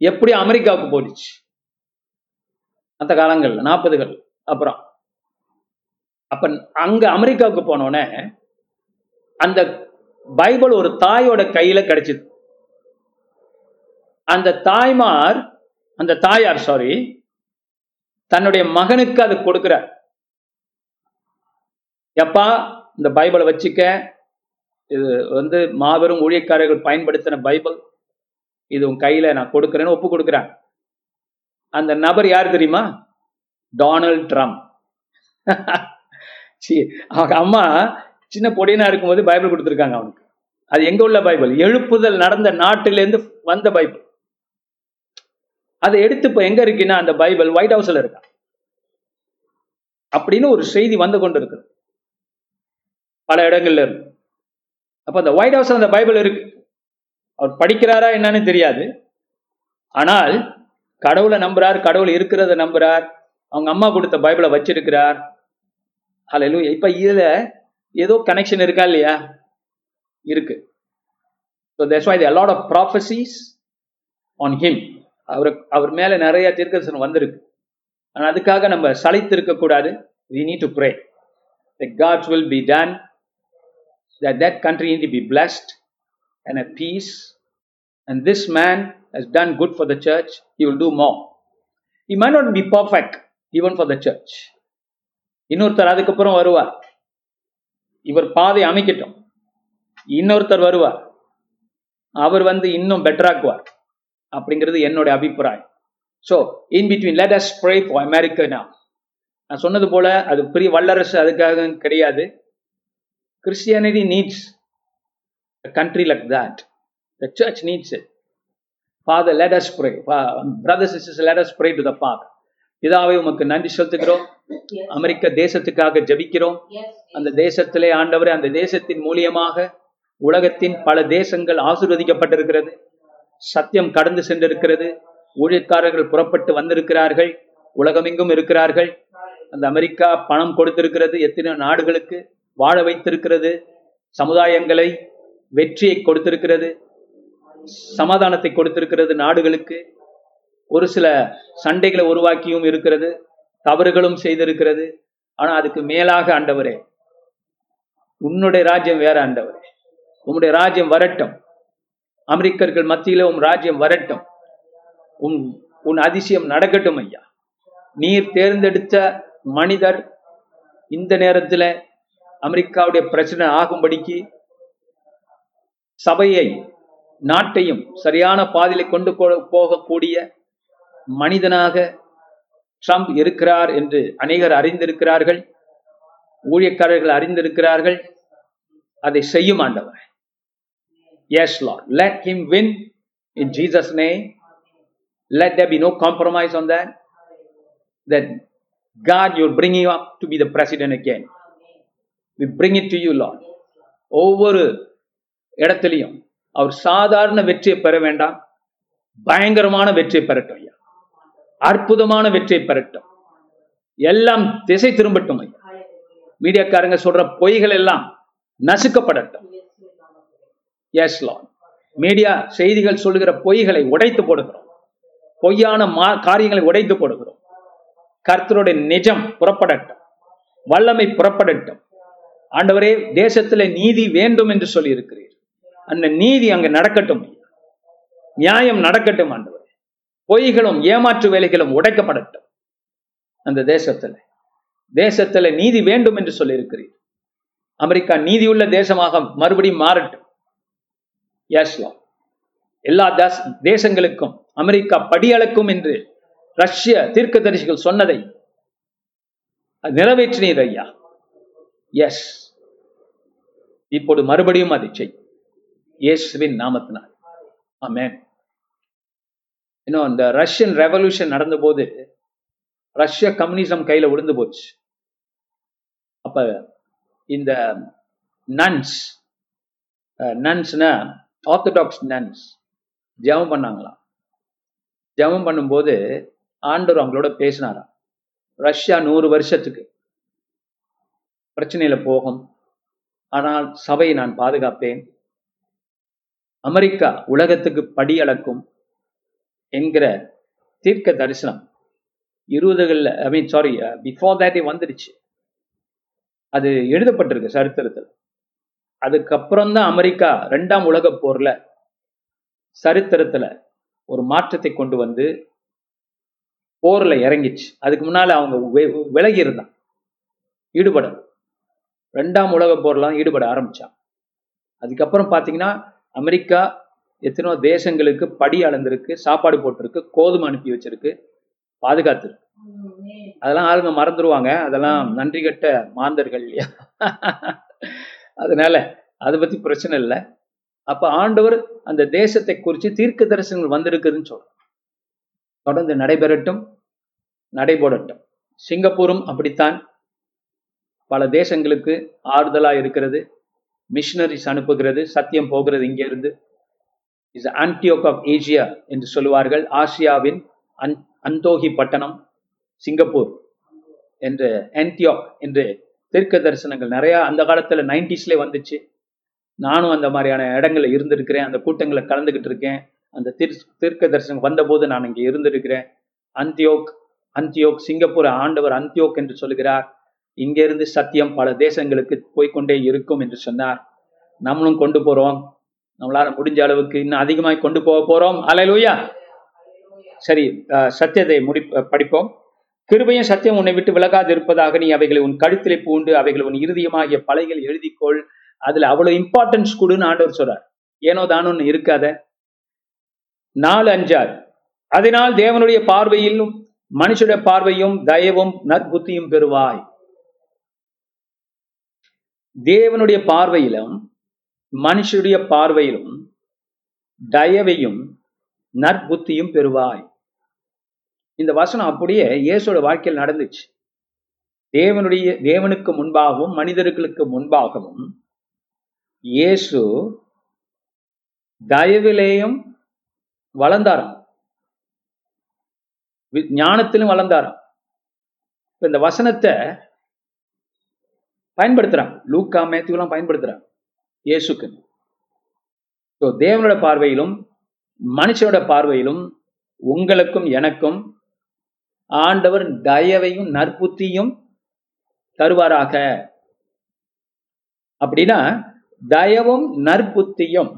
எப்படி அமெரிக்காவுக்கு போயிடுச்சு? அந்த காலங்கள்ல நாற்பதுகள் அப்புறம். அப்ப அங்க அமெரிக்காவுக்கு போனோடனே அந்த பைபிள் ஒரு தாயோட கையில கிடைச்சது. அந்த தாய்மார் அந்த தாயார் சாரி தன்னுடைய மகனுக்கு அதை கொடுக்கிறார். எப்பா இந்த பைபிளை வச்சுக்க. இது வந்து மாபெரும் ஊழியக்காரர்கள் பயன்படுத்தின பைபிள். இது உன் கையில நான் கொடுக்குறேன்னு ஒப்பு கொடுக்குறேன். அந்த நபர் யார் தெரியுமா? Donald Trump. சீ, அவங்க அம்மா சின்ன பொடியனா இருக்கும்போது பைபிள் கொடுத்துருக்காங்க அவனுக்கு. அது எங்க உள்ள பைபிள்? எழுப்புதல் நடந்த நாட்டிலேருந்து வந்த பைபிள். அதை எடுத்து இப்போ எங்க இருக்குன்னா அந்த பைபிள் ஒயிட் ஹவுஸ்ல இருக்கா. அப்படின்னு ஒரு செய்தி வந்து கொண்டு இருக்கு பல இடங்கள்ல இருக்கு அப்ப அந்த ஒயிட் ஹவுஸ்ல அந்த பைபிள் இருக்கு. அவர் படிக்கிறாரா என்னன்னு தெரியாது. ஆனால் கடவுளை நம்புறார் கடவுள் இருக்கிறத நம்புறார். அவங்க அம்மா கொடுத்த பைபிளை வச்சிருக்கிறார். ஹலோ இப்ப இதுல ஏதோ கனெக்ஷன் இருக்கா இல்லையா? இருக்கு. So that's why a lot of prophecies on அவர் அவர் மேல நிறைய தீர்க்கதரிசனம் வந்திருக்கு. ஆனால் அதுக்காக நம்ம சளைத்து இருக்கக்கூடாது கூடாது we to pray pray. God's will be be that that country need to be blessed and at peace. And this man has done good for the church. He will do more. He might not be perfect even for the church. இன்னொருத்தர் அதுக்கப்புறம் வருவார். இவர் பாதை அமைக்கட்டும். இன்னொருத்தர் வருவார். அவர் வந்து இன்னும் பெட்டராக்குவார் அப்படிங்கிறது என்னோட அபிப்பிராயம். So in between let us pray for America நான் சொன்னது போல அது பெரிய வல்லரசு அதுக்காக கிடையாது. Christianity needs country like that the church needs let us pray brothers sisters let us pray to the father பிதாவை உமக்கு நன்றி செலுத்துகிறோம். அமெரிக்க தேசத்துக்காக ஜெபிக்கிறோம். அந்த தேசத்திலே ஆண்டவரே அந்த தேசத்தின் மூலியமாக உலகத்தின் பல தேசங்கள் ஆசீர்வதிக்கப்பட்டிருக்கிறது. சத்தியம் கடந்து சென்றிருக்கிறது. ஊழியக்காரர்கள் புறப்பட்டு வந்திருக்கிறார்கள். உலகமெங்கும் இருக்கிறார்கள். அந்த அமெரிக்கா பணம் கொடுத்திருக்கிறது. எத்தனை நாடுகளுக்கு. வாழ வைத்திருக்கிறது சமுதாயங்களை வெற்றியை கொடுத்திருக்கிறது சமாதானத்தை கொடுத்திருக்கிறது நாடுகளுக்கு. ஒரு சில சண்டைகளை உருவாக்கியும் இருக்கிறது தவறுகளும் செய்திருக்கிறது. ஆனால் அதுக்கு மேலாக ஆண்டவரே உன்னுடைய ராஜ்யம் வேற ஆண்டவரே. உம்முடைய ராஜ்யம் வரட்டும். அமெரிக்கர்கள் மத்தியில உம் ராஜ்யம் வரட்டும். உன் உன் அதிசயம் நடக்கட்டும் ஐயா. நீர் தேர்ந்தெடுத்த மனிதர் இந்த நேரத்துல அமெரிக்காவுடைய பிரச்சனை ஆகும்படிக்கு சபையை நாட்டையும் சரியான பாதையில கொண்டு போகக்கூடிய மனிதனாக ட்ரம்ப் இருக்கிறார் என்று அநேகர் அறிந்திருக்கிறார்கள். ஊழியக்காரர்கள் அறிந்திருக்கிறார்கள். அதை செய்யும் ஆண்டவர். Yes Lord let him win in Jesus name let there be no compromise on that that God you're bringing up to be the president again we bring it to you Lord ஒவ்வொரு இடத்துலையும் அவர் சாதாரண வெற்றியை பெற வேண்டாம். பயங்கரமான வெற்றியை பெறட்டும் ஐயா. அற்புதமான வெற்றியை பெறட்டும். எல்லாம் திசை திரும்பட்டும் ஐயா. மீடியாக்காரங்க சொல்ற பொய்கள் எல்லாம் நசுக்கப்படட்டும். எஸ் லார்ட் மீடியா செய்திகள் சொல்லுகிற பொய்களை உடைத்து போடுகிறோம். பொய்யான மா- காரியங்களை உடைத்து போடுகிறோம். கர்த்தருடைய நிஜம் புறப்படட்டும். வல்லமை புறப்படட்டும். ஆண்டவரே தேசத்துல நீதி வேண்டும் என்று சொல்லி இருக்கிறீர் அந்த நீதி அங்கு நடக்கட்டும். நியாயம் நடக்கட்டும் ஆண்டவரே. பொய்களும் ஏமாற்று வேலைகளும் உடைக்கப்படட்டும். அந்த தேசத்துல. தேசத்துல நீதி வேண்டும் என்று சொல்லி இருக்கிறீர் அமெரிக்கா நீதியுள்ள தேசமாக மறுபடியும் மாறட்டும். எஸ் எல்லா தேச- தேசங்களுக்கும் அமெரிக்கா படியளக்கும் என்று ரஷ்ய தீர்க்கதரிசிகள் சொன்னதை நிறைவேற்றினீர் ஐயா. எஸ் இப்போது மறுபடியும் அதை செய். இயேசுவின் நாமத்தினால். ஆமேன் இன்னும் இந்த ரஷ்யன் ரெவல்யூஷன் நடந்தபோது ரஷ்ய கம்யூனிசம் கையில விழுந்து போச்சு. அப்ப இந்த நன்ஸ் நன்ஸ்னா ஆர்த்தடாக்ஸ் நன்ஸ் ஜெபம் பண்ணாங்களாம். ஜெபம் பண்ணும்போது ஆண்டவர் அவங்களோட பேசினாராம். ரஷ்யா நூறு வருஷத்துக்கு. பிரச்சனையில போகும். ஆனால் சபையை நான் பாதுகாப்பேன். அமெரிக்கா உலகத்துக்கு படி அளக்கும் என்கிற தீர்க்க தரிசனம். இருபதுகளில் ஐ மீன் சாரி பிஃபோர் தேட்டே வந்துடுச்சு. அது எழுதப்பட்டிருக்கு சரித்திரத்தில். அதுக்கப்புறம் தான் அமெரிக்கா ரெண்டாம் உலக போர்ல சரித்திரத்துல ஒரு மாற்றத்தை கொண்டு வந்து போர்ல இறங்கிச்சு. அதுக்கு முன்னால அவங்க விலகி இருந்தான். ஈடுபட ரெண்டாம் உலக போர்லாம் ஈடுபட ஆரம்பிச்சான். அதுக்கப்புறம் பாத்தீங்கன்னா அமெரிக்கா எத்தனையோ தேசங்களுக்கு படி அளந்திருக்கு சாப்பாடு போட்டிருக்கு கோதுமை அனுப்பி வச்சிருக்கு பாதுகாத்துருக்கு. அதெல்லாம் ஆளுங்க மறந்துடுவாங்க அதெல்லாம் நன்றி கட்ட மாந்தர்கள் இல்லையா? அதனால அதை பத்தி பிரச்சனை இல்லை. அப்ப ஆண்டவர் அந்த தேசத்தை குறித்து தீர்க்க தரிசனங்கள் வந்திருக்குதுன்னு சொல்றோம் தொடர்ந்து நடைபெறட்டும் நடைபோடட்டும். சிங்கப்பூரும் அப்படித்தான். பல தேசங்களுக்கு ஆறுதலாக இருக்கிறது. மிஷினரிஸ் அனுப்புகிறது சத்தியம் போகிறது இங்க இருந்து இஸ் ஆன்டியோக் ஆஃப் ஏசியா என்று சொல்லுவார்கள். ஆசியாவின் அன் அந்தோகி பட்டணம் சிங்கப்பூர் என்று ஆன்டியோக் என்று தீர்க்க தரிசனங்கள் நிறையா அந்த காலத்தில் நைன்டிஸ்லே வந்துச்சு. நானும் அந்த மாதிரியான இடங்கள்ல இருந்திருக்கிறேன். அந்த கூட்டங்களை கலந்துக்கிட்டு இருக்கேன். அந்த தீர் தீர்க்க தரிசனம் வந்தபோது நான் இங்கே இருந்திருக்கிறேன். அந்தியோக் அந்தியோக் சிங்கப்பூர் ஆண்டவர் அந்தியோக் என்று சொல்லுகிறார். இங்கிருந்து சத்தியம் பல தேசங்களுக்கு போய்க்கொண்டே இருக்கும் என்று சொன்னார். நம்மளும் கொண்டு போறோம். நம்மளால முடிஞ்ச அளவுக்கு இன்னும் அதிகமாய் கொண்டு போக போறோம். அலையலூயா சரி அஹ், சத்தியத்தை முடி படிப்போம். கிருபையும் சத்தியம் உன்னை விட்டு விலகாது இருப்பதாக நீ அவைகளை உன் கழுத்திலே பூண்டு அவைகளை உன் இறுதியமாகிய பலைகள் எழுதிக்கொள். அதுல அவ்வளவு இம்பார்ட்டன்ஸ் கொடுன்னு ஆண்டவர் சொல்றார். ஏனோ தானோன்னு இருக்காத. நாலு அஞ்சாறு. அதனால் தேவனுடைய பார்வையிலும் மனுஷனுடைய பார்வையும் தயவும் நற்புத்தியும் பெறுவாய். தேவனுடைய பார்வையிலும் மனுஷருடைய பார்வையிலும் தயவையும் நற்புத்தியும் பெறுவாய். இந்த வசனம் அப்படியே இயேசுவோட வாழ்க்கையில் நடந்துச்சு. தேவனுடைய தேவனுக்கு முன்பாகவும் மனிதர்களுக்கு முன்பாகவும் இயேசு தயவிலேயும் வளர்ந்தாராம். ஞானத்திலும் வளர்ந்தாராம். இப்ப இந்த வசனத்தை பயன்படுத்துறான். லூக்கா மேத்யூலாம் பயன்படுத்துறான். இயேசுக்கு. ஸோ தேவனோட பார்வையிலும் மனுஷனோட பார்வையிலும் உங்களுக்கும் எனக்கும் ஆண்டவர் தயவையும் நற்புத்தியும் தருவாராக. அப்படின்னா தயவும் நற்புத்தியும்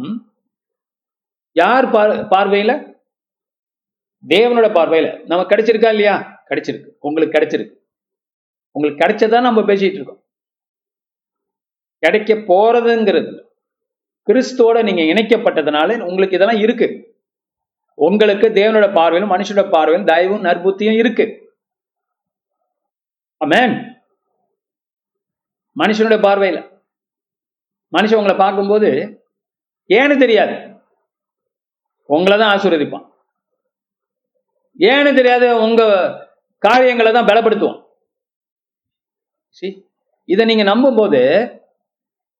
யார் பார் பார்வையில? தேவனோட பார்வையில. நம்ம கிடைச்சிருக்கா இல்லையா? கிடைச்சிருக்கு. உங்களுக்கு கிடைச்சிருக்கு. உங்களுக்கு கிடைச்சதா நம்ம பேசிட்டு இருக்கோம். கிடைக்க போறதுங்கிறது. கிறிஸ்துவோட நீங்க இணைக்கப்பட்டதுனால உங்களுக்கு இதெல்லாம் இருக்கு. உங்களுக்கு தேவனோட பார்வையிலும் மனுஷனோட பார்வையிலும் தயவும் நற்புத்தியும் இருக்கு. அமேன் மனுஷனோட பார்வையில. மனுஷன் உங்களை பார்க்கும்போது ஏன்னு தெரியாது. உங்களை தான் ஆசீர்வதிப்பான். ஏன்னு தெரியாது உங்க காரியங்களை தான் பலப்படுத்துவான். இதை நீங்க நம்பும்போது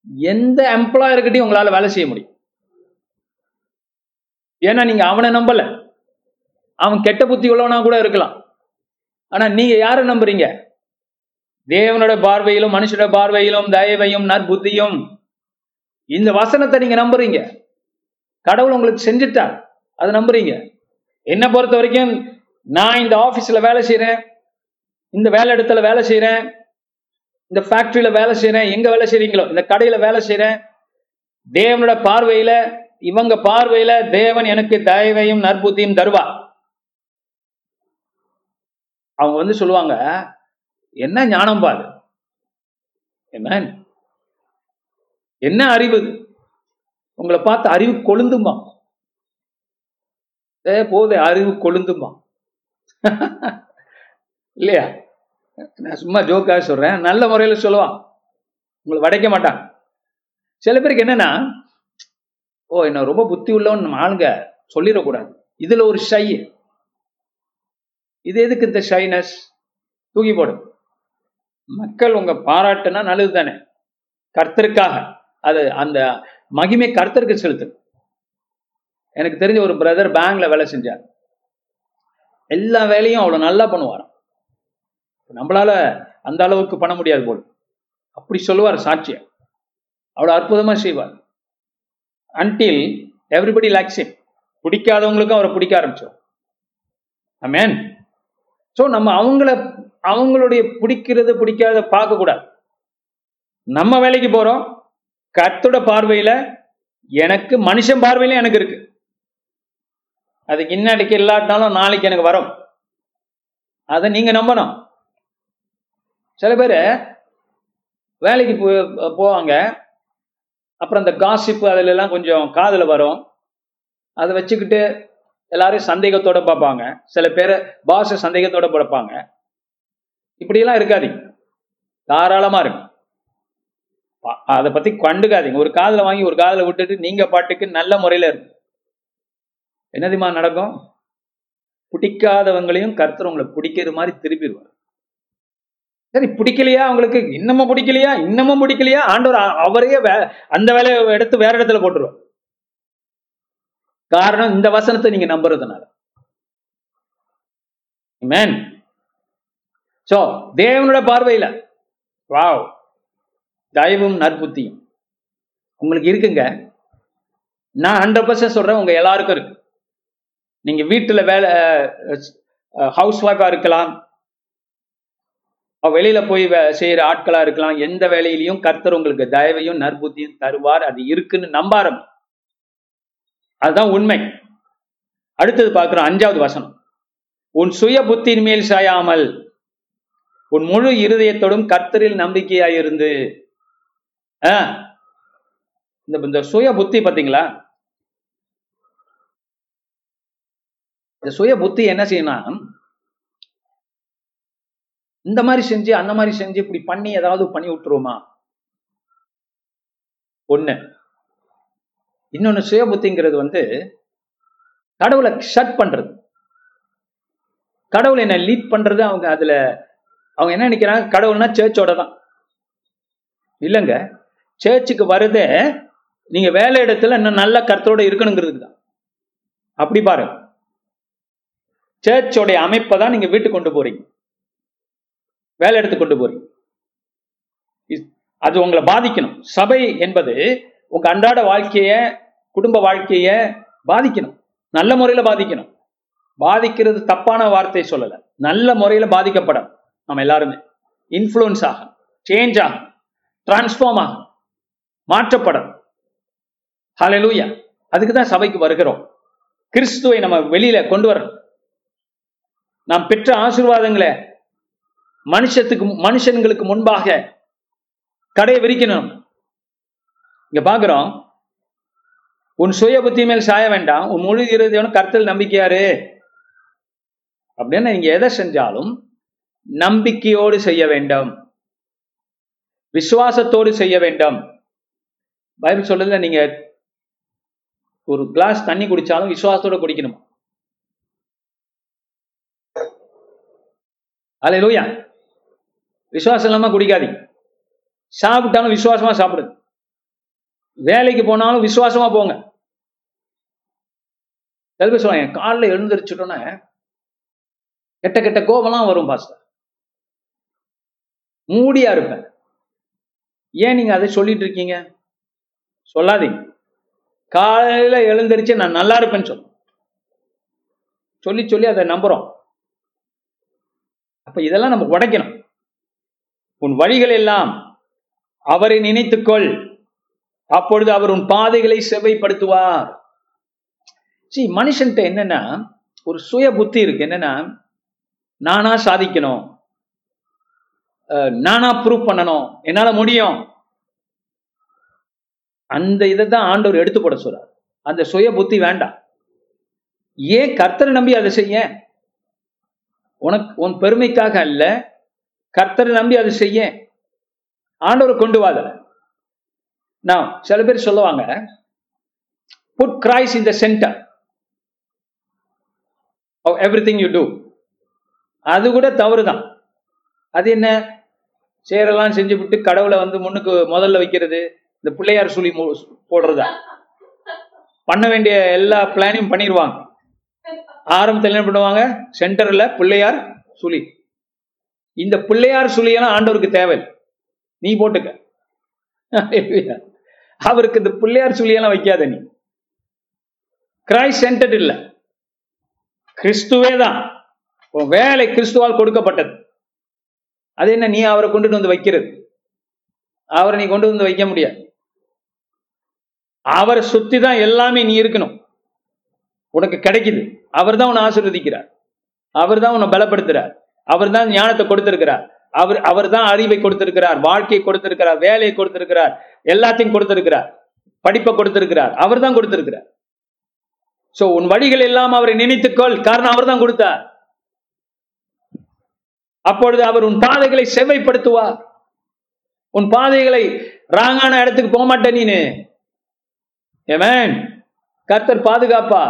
எந்த எம்ப்ளாயர்கிட்டையும் உங்களால வேலை செய்ய முடியும். ஏன்னா நீங்க அவனை நம்பல. அவன் கெட்ட புத்தி உள்ளவனா கூட இருக்கலாம். ஆனா நீங்க யாரை நம்புறீங்க? தேவனோட பார்வையிலும் மனுஷனோட பார்வையிலும் தயவையும் நற்புத்தியும். இந்த வசனத்தை நீங்க நம்புறீங்க. கடவுள் உங்களுக்கு செஞ்சுட்டார் அதை நம்புறீங்க. என்ன பொறுத்த வரைக்கும் நான் இந்த ஆபீஸ்ல வேலை செய்யறேன் இந்த வேலை இடத்துல வேலை செய்யறேன் இந்த ஃபேக்டரியில வேலை செய்யறேன் எங்க வேலை செய்றீங்களோ இந்த கடையில வேலை செய்யறேன் தேவனோட பார்வையில இவங்க பார்வையில தேவன் எனக்கு தயவையும் நற்புத்தியும் தருவா அவங்க வந்து சொல்லுவாங்க என்ன ஞானம் பாரு? என்ன என்ன அறிவு? உங்களை பார்த்து அறிவு கொழுந்துமா? போது போதே அறிவு கொழுந்துமா? இல்லையா? நான் சும்மா ஜோக்காக சொல்றேன். நல்ல முறையில சொல்லுவான். உங்களை வடைக்க மாட்டான். சில பேருக்கு என்னன்னா ஓ என்ன ரொம்ப புத்தி உள்ளவன் நம்ம ஆளுங்க. சொல்லிடக்கூடாது. இதுல ஒரு ஷை இது எதுக்கு இந்த ஷைனஸ் தூக்கி போடு. மக்கள் உங்க பாராட்டுனா நல்லது தானே. கர்த்தருக்காக. அது அந்த மகிமை கர்த்தருக்கு செலுத்து எனக்கு தெரிஞ்ச ஒரு பிரதர் பேங்க்ல வேலை செஞ்சார். எல்லா வேலையும் அவ்வளவு நல்லா பண்ணுவாராம். நம்மளால அந்த அளவுக்கு பண்ண முடியாது போல். அப்படி சொல்லுவார் சாட்சிய அவ்வளவு அற்புதமா செய்வார். அன்டில் எவ்ரிபடி லைக்ஸ் பிடிக்காதவங்களுக்கும் அவரை பிடிக்க ஆரம்பிச்சோம் அமேன் ஸோ நம்ம அவங்கள அவங்களுடைய பிடிக்கிறது பிடிக்காத பார்க்கக்கூடாது. நம்ம வேலைக்கு போறோம். கத்தோட பார்வையில எனக்கு மனுஷன் பார்வையில எனக்கு இருக்கு. அதுக்கு இன்னடிக்கு இல்லாட்டினாலும் நாளைக்கு எனக்கு வரும். அதை நீங்க நம்பணும். சில பேர் வேலைக்கு போ- போவாங்க. அப்புறம் இந்த காசிப்பு அதுல எல்லாம் கொஞ்சம் காதில் வரும். அதை வச்சுக்கிட்டு எல்லாரும் சந்தேகத்தோட பார்ப்பாங்க. சில பேர் பாச சந்தேகத்தோட பார்ப்பாங்க இப்படியெல்லாம் இருக்காதீங்க. தாராளமா இருக்கு அதை பத்தி கண்டுக்காதீங்க. ஒரு காதில் வாங்கி ஒரு காதில் விட்டுட்டு நீங்க பாட்டுக்கு நல்ல முறையில இருக்கு என்னதுமா நடக்கும்? பிடிக்காதவங்களையும் கர்த்தர் உங்களை பிடிக்கிற மாதிரி திருப்பி சரி பிடிக்கலையா அவங்களுக்கு? இன்னமும் பிடிக்கலையா? இன்னமும் பிடிக்கலையா? ஆண்டவர் அவரையே வே- அந்த வேலையை எடுத்து வேற இடத்துல போட்டுருவார் காரணம் இந்த வசனத்தை நீங்க நம்புறதுனால. மேன் சோ தேவனோட பார்வையில வாவ் தயவும் நற்புத்தியும். உங்களுக்கு இருக்குங்க. நான் ஹண்ட்ரட் பர்சன்ட் சொல்றேன் உங்க எல்லாருக்கும் இருக்கு. நீங்க வீட்டுல வேலை ஹவுஸ் ஒய்ஃபா இருக்கலாம் வெளியில போய் செய்யற ஆட்களா இருக்கலாம். எந்த வேலையிலையும் கர்த்தர் உங்களுக்கு தயவையும் நற்புத்தியும் தருவார். அது இருக்குன்னு நம்ப ஆரம்பி அதுதான் உண்மை. அடுத்தது பார்க்கிறோம் அஞ்சாவது வசனம். உன் சுய புத்தியின் மேல் சாயாமல் உன் முழு இருதயத்தோடும் கர்த்தரில் நம்பிக்கையாயிருந்து இந்த சுய புத்தி பாத்தீங்களா இந்த சுய புத்தி என்ன செய்யணும் இந்த மாதிரி செஞ்சு அந்த மாதிரி செஞ்சு இப்படி பண்ணி ஏதாவது பண்ணி விட்டுருவோமா? ஒண்ணு. இன்னொன்னு சுய புத்திங்கிறது வந்து கடவுளை ஷட் பண்றது. கடவுளை என்ன லீட் பண்றது அவங்க அதுல அவங்க என்ன நினைக்கிறாங்க? கடவுள்னா சேர்ச்சோட தான். இல்லைங்க. சேர்ச்சுக்கு வருதே நீங்க வேலை இடத்துல இன்னும் நல்ல கருத்தோட இருக்கணுங்கிறதுக்கு தான். அப்படி பாருங்க. சேர்ச்சோடைய அமைப்பை தான் நீங்க வீட்டுக்கு கொண்டு போறீங்க. வேலை எடுத்து கொண்டு போறீங்க. அது உங்களை பாதிக்கணும். சபை என்பது உங்க அன்றாட வாழ்க்கைய குடும்ப வாழ்க்கைய பாதிக்கணும். நல்ல முறையில பாதிக்கணும். பாதிக்கிறது தப்பான வார்த்தை சொல்லல. நல்ல முறையில பாதிக்கப்படும். நம்ம எல்லாருமே. இன்ஃப்ளூயன்ஸ் ஆகும். சேஞ்ச் ஆகும். டிரான்ஸ்ஃபார்ம் ஆகும். மாற்றப்படும். ஹலலூயா அதுக்கு தான் சபைக்கு வருகிறோம். கிறிஸ்துவை நம்ம வெளியில கொண்டு வரணும். நாம் பெற்ற ஆசீர்வாதங்களை மனுஷத்துக்கு மனுஷன்களுக்கு முன்பாக கடையை விரிக்கணும் இங்க பாக்குறோம் உன் சுய புத்தி மேல் சாய வேண்டாம். உன் முழு இருதயம் கருத்தில் நம்பிக்கையாரு. அப்படின்னு நீங்க எதை செஞ்சாலும் நம்பிக்கையோடு செய்ய வேண்டும். விசுவாசத்தோடு செய்ய வேண்டும். பைபிள் சொல்றதுல நீங்க ஒரு கிளாஸ் தண்ணி குடிச்சாலும் விசுவாசத்தோட குடிக்கணும். அல்லேலூயா விசுவாசம் இல்லாம குடிக்காதீங்க. சாப்பிட்டாலும் விசுவாசமா சாப்பிடுங்க. வேலைக்கு போனாலும் விசுவாசமா போங்க. சில பேர் சொல்லுவாங்க காலைல எழுந்திரிச்சிட்டோன்னே கெட்ட கெட்ட கோபம்லாம் வரும் பாஸ்டர். மூடியா இருப்பேன். ஏன் நீங்க அதை சொல்லிட்டு இருக்கீங்க? சொல்லாதீங்க. காலையில எழுந்திரிச்சு நான் நல்லா இருப்பேன்னு சொல்லும் சொல்லி சொல்லி அதை நம்புறோம். அப்ப இதெல்லாம் நம்ம உடைக்கணும். உன் வழிகள் எல்லாம் அவரை நினைத்துக்கொள். அப்பொழுது அவர் உன் பாதைகளை செவ்வைப்படுத்துவார். சி மனுஷன்ட்ட என்னன்னா ஒரு சுய புத்தி இருக்கு. என்னன்னா நானா சாதிக்கணும். அஹ், நானா ப்ரூவ் பண்ணணும். என்னால முடியும். அந்த இதை தான் ஆண்டவர் எடுத்து போட சொல்றார். அந்த சுய புத்தி வேண்டாம். ஏன் கர்த்தரை நம்பி அதை செய்ய? உனக்கு உன் பெருமைக்காக அல்ல கர்த்தரை நம்பி அதை செய்ய ஆண்டவரை கொண்டு வாத நான் சில பேர் சொல்லுவாங்க put Christ in the centre everything you do அது கூட தவறு தான். அது என்ன? சேரெல்லாம் செஞ்சு விட்டு கடவுளை வந்து முன்னுக்கு முதல்ல வைக்கிறது இந்த பிள்ளையார் சுழி போடுறதா? பண்ண வேண்டிய எல்லா பிளானையும் பண்ணிடுவாங்க ஆரம்பத்தில் என்ன பண்ணுவாங்க? சென்டர்ல பிள்ளையார் சுழி. இந்த பிள்ளையார் சுழியெல்லாம் ஆண்டவருக்கு தேவை. நீ போட்டுக்க. அவருக்கு இந்த பிள்ளையார் சுழியெல்லாம் வைக்காத நீ. கிரைஸ்ட் சென்டர்ட் இல்ல. கிறிஸ்துவே தான். உன் வேலை கிறிஸ்துவால் கொடுக்கப்பட்டது. அது என்ன? நீ அவரை கொண்டுட்டு வந்து வைக்கிறது. அவரை நீ கொண்டு வந்து வைக்க முடியாது. அவரை சுத்தி தான் எல்லாமே நீ இருக்கணும். உனக்கு கிடைக்குது. அவர் தான் உன்னை ஆசிர்வதிக்கிறார். அவர் தான் உன்னை பலப்படுத்துறார். அவர் தான் ஞானத்தை கொடுத்திருக்கிறார். அவர் அவர் தான் அறிவை கொடுத்திருக்கிறார் வாழ்க்கையை கொடுத்திருக்கிறார் வேலையை கொடுத்திருக்கிறார் எல்லாத்தையும் கொடுத்திருக்கிறார் படிப்பை கொடுத்திருக்கிறார் அவர் தான் கொடுத்திருக்கிறார். சோ உன் வழிகள் எல்லாம் அவரை நினைத்துக்கொள் காரணம் அவர் தான் கொடுத்தார். அப்பொழுது அவர் உன் பாதைகளை செவ்வைப்படுத்துவார் உன் பாதைகளை ராங்கான இடத்துக்கு போக மாட்டேன் நீனு. ஏமேன் கர்த்தர் பாதுகாப்பா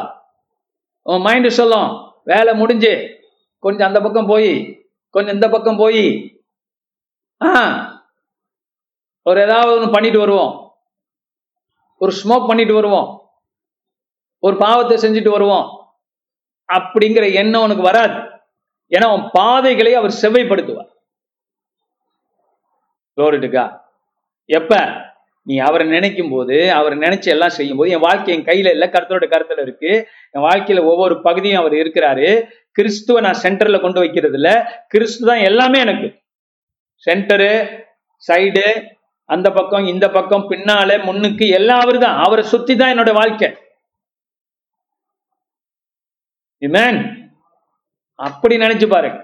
உன் மைண்டு சொல்லும் வேலை முடிஞ்சு கொஞ்சம் அந்த பக்கம் போய் கொஞ்சம் இந்த பக்கம் போய். ஆ. ஒரு ஏதாவது ஒன்று பண்ணிட்டு வருவோம். ஒரு ஸ்மோக் பண்ணிட்டு வருவோம். ஒரு பாவத்தை செஞ்சுட்டு வருவோம். அப்படிங்கிற எண்ணம் உனக்கு வராது. ஏன்னா உன் பாதைகளை அவர் செவ்வைப்படுத்துவார். எப்ப? நீ அவரை நினைக்கும் போது அவரை நினைச்சு எல்லாம் செய்யும் போது என் வாழ்க்கை என் கையில இல்லை கருத்தரோட கருத்துல இருக்கு. என் வாழ்க்கையில ஒவ்வொரு பகுதியும் அவர் இருக்கிறாரு. கிறிஸ்துவ நான் சென்டர்ல கொண்டு வைக்கிறது இல்ல. கிறிஸ்து தான் எல்லாமே எனக்கு. சென்டரு சைடு அந்த பக்கம் இந்த பக்கம் பின்னால முன்னுக்கு எல்லாம் அவர் தான். அவரை சுத்தி தான் என்னோட வாழ்க்கை. இமேன் அப்படி நினைச்சு பாருங்க.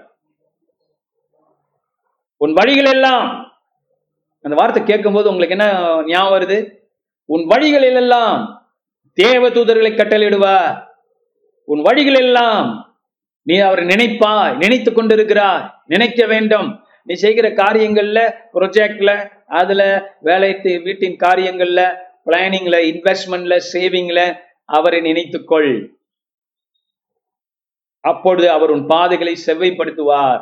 உன் வழிகள் எல்லாம் அந்த வார்த்தை கேட்கும்போது உங்களுக்கு என்ன ஞாபகம் வருது? உன் வழிகளில் எல்லாம் தேவ தூதர்களை கட்டளையிடுவார் உன் வழிகள் எல்லாம் நீ அவரை நினைப்பாய் நினைத்து கொண்டிருக்கிறாய் நினைக்க வேண்டும். நீ செய்கிற காரியங்கள்ல ப்ரொஜெக்ட்ல அதுல வேலை வீட்டின் காரியங்கள்ல பிளானிங்ல இன்வெஸ்ட்மெண்ட்ல சேவிங்ல அவரை நினைத்துக்கொள் அப்பொழுது அவர் உன் பாதைகளை செவ்வைப்படுத்துவார்.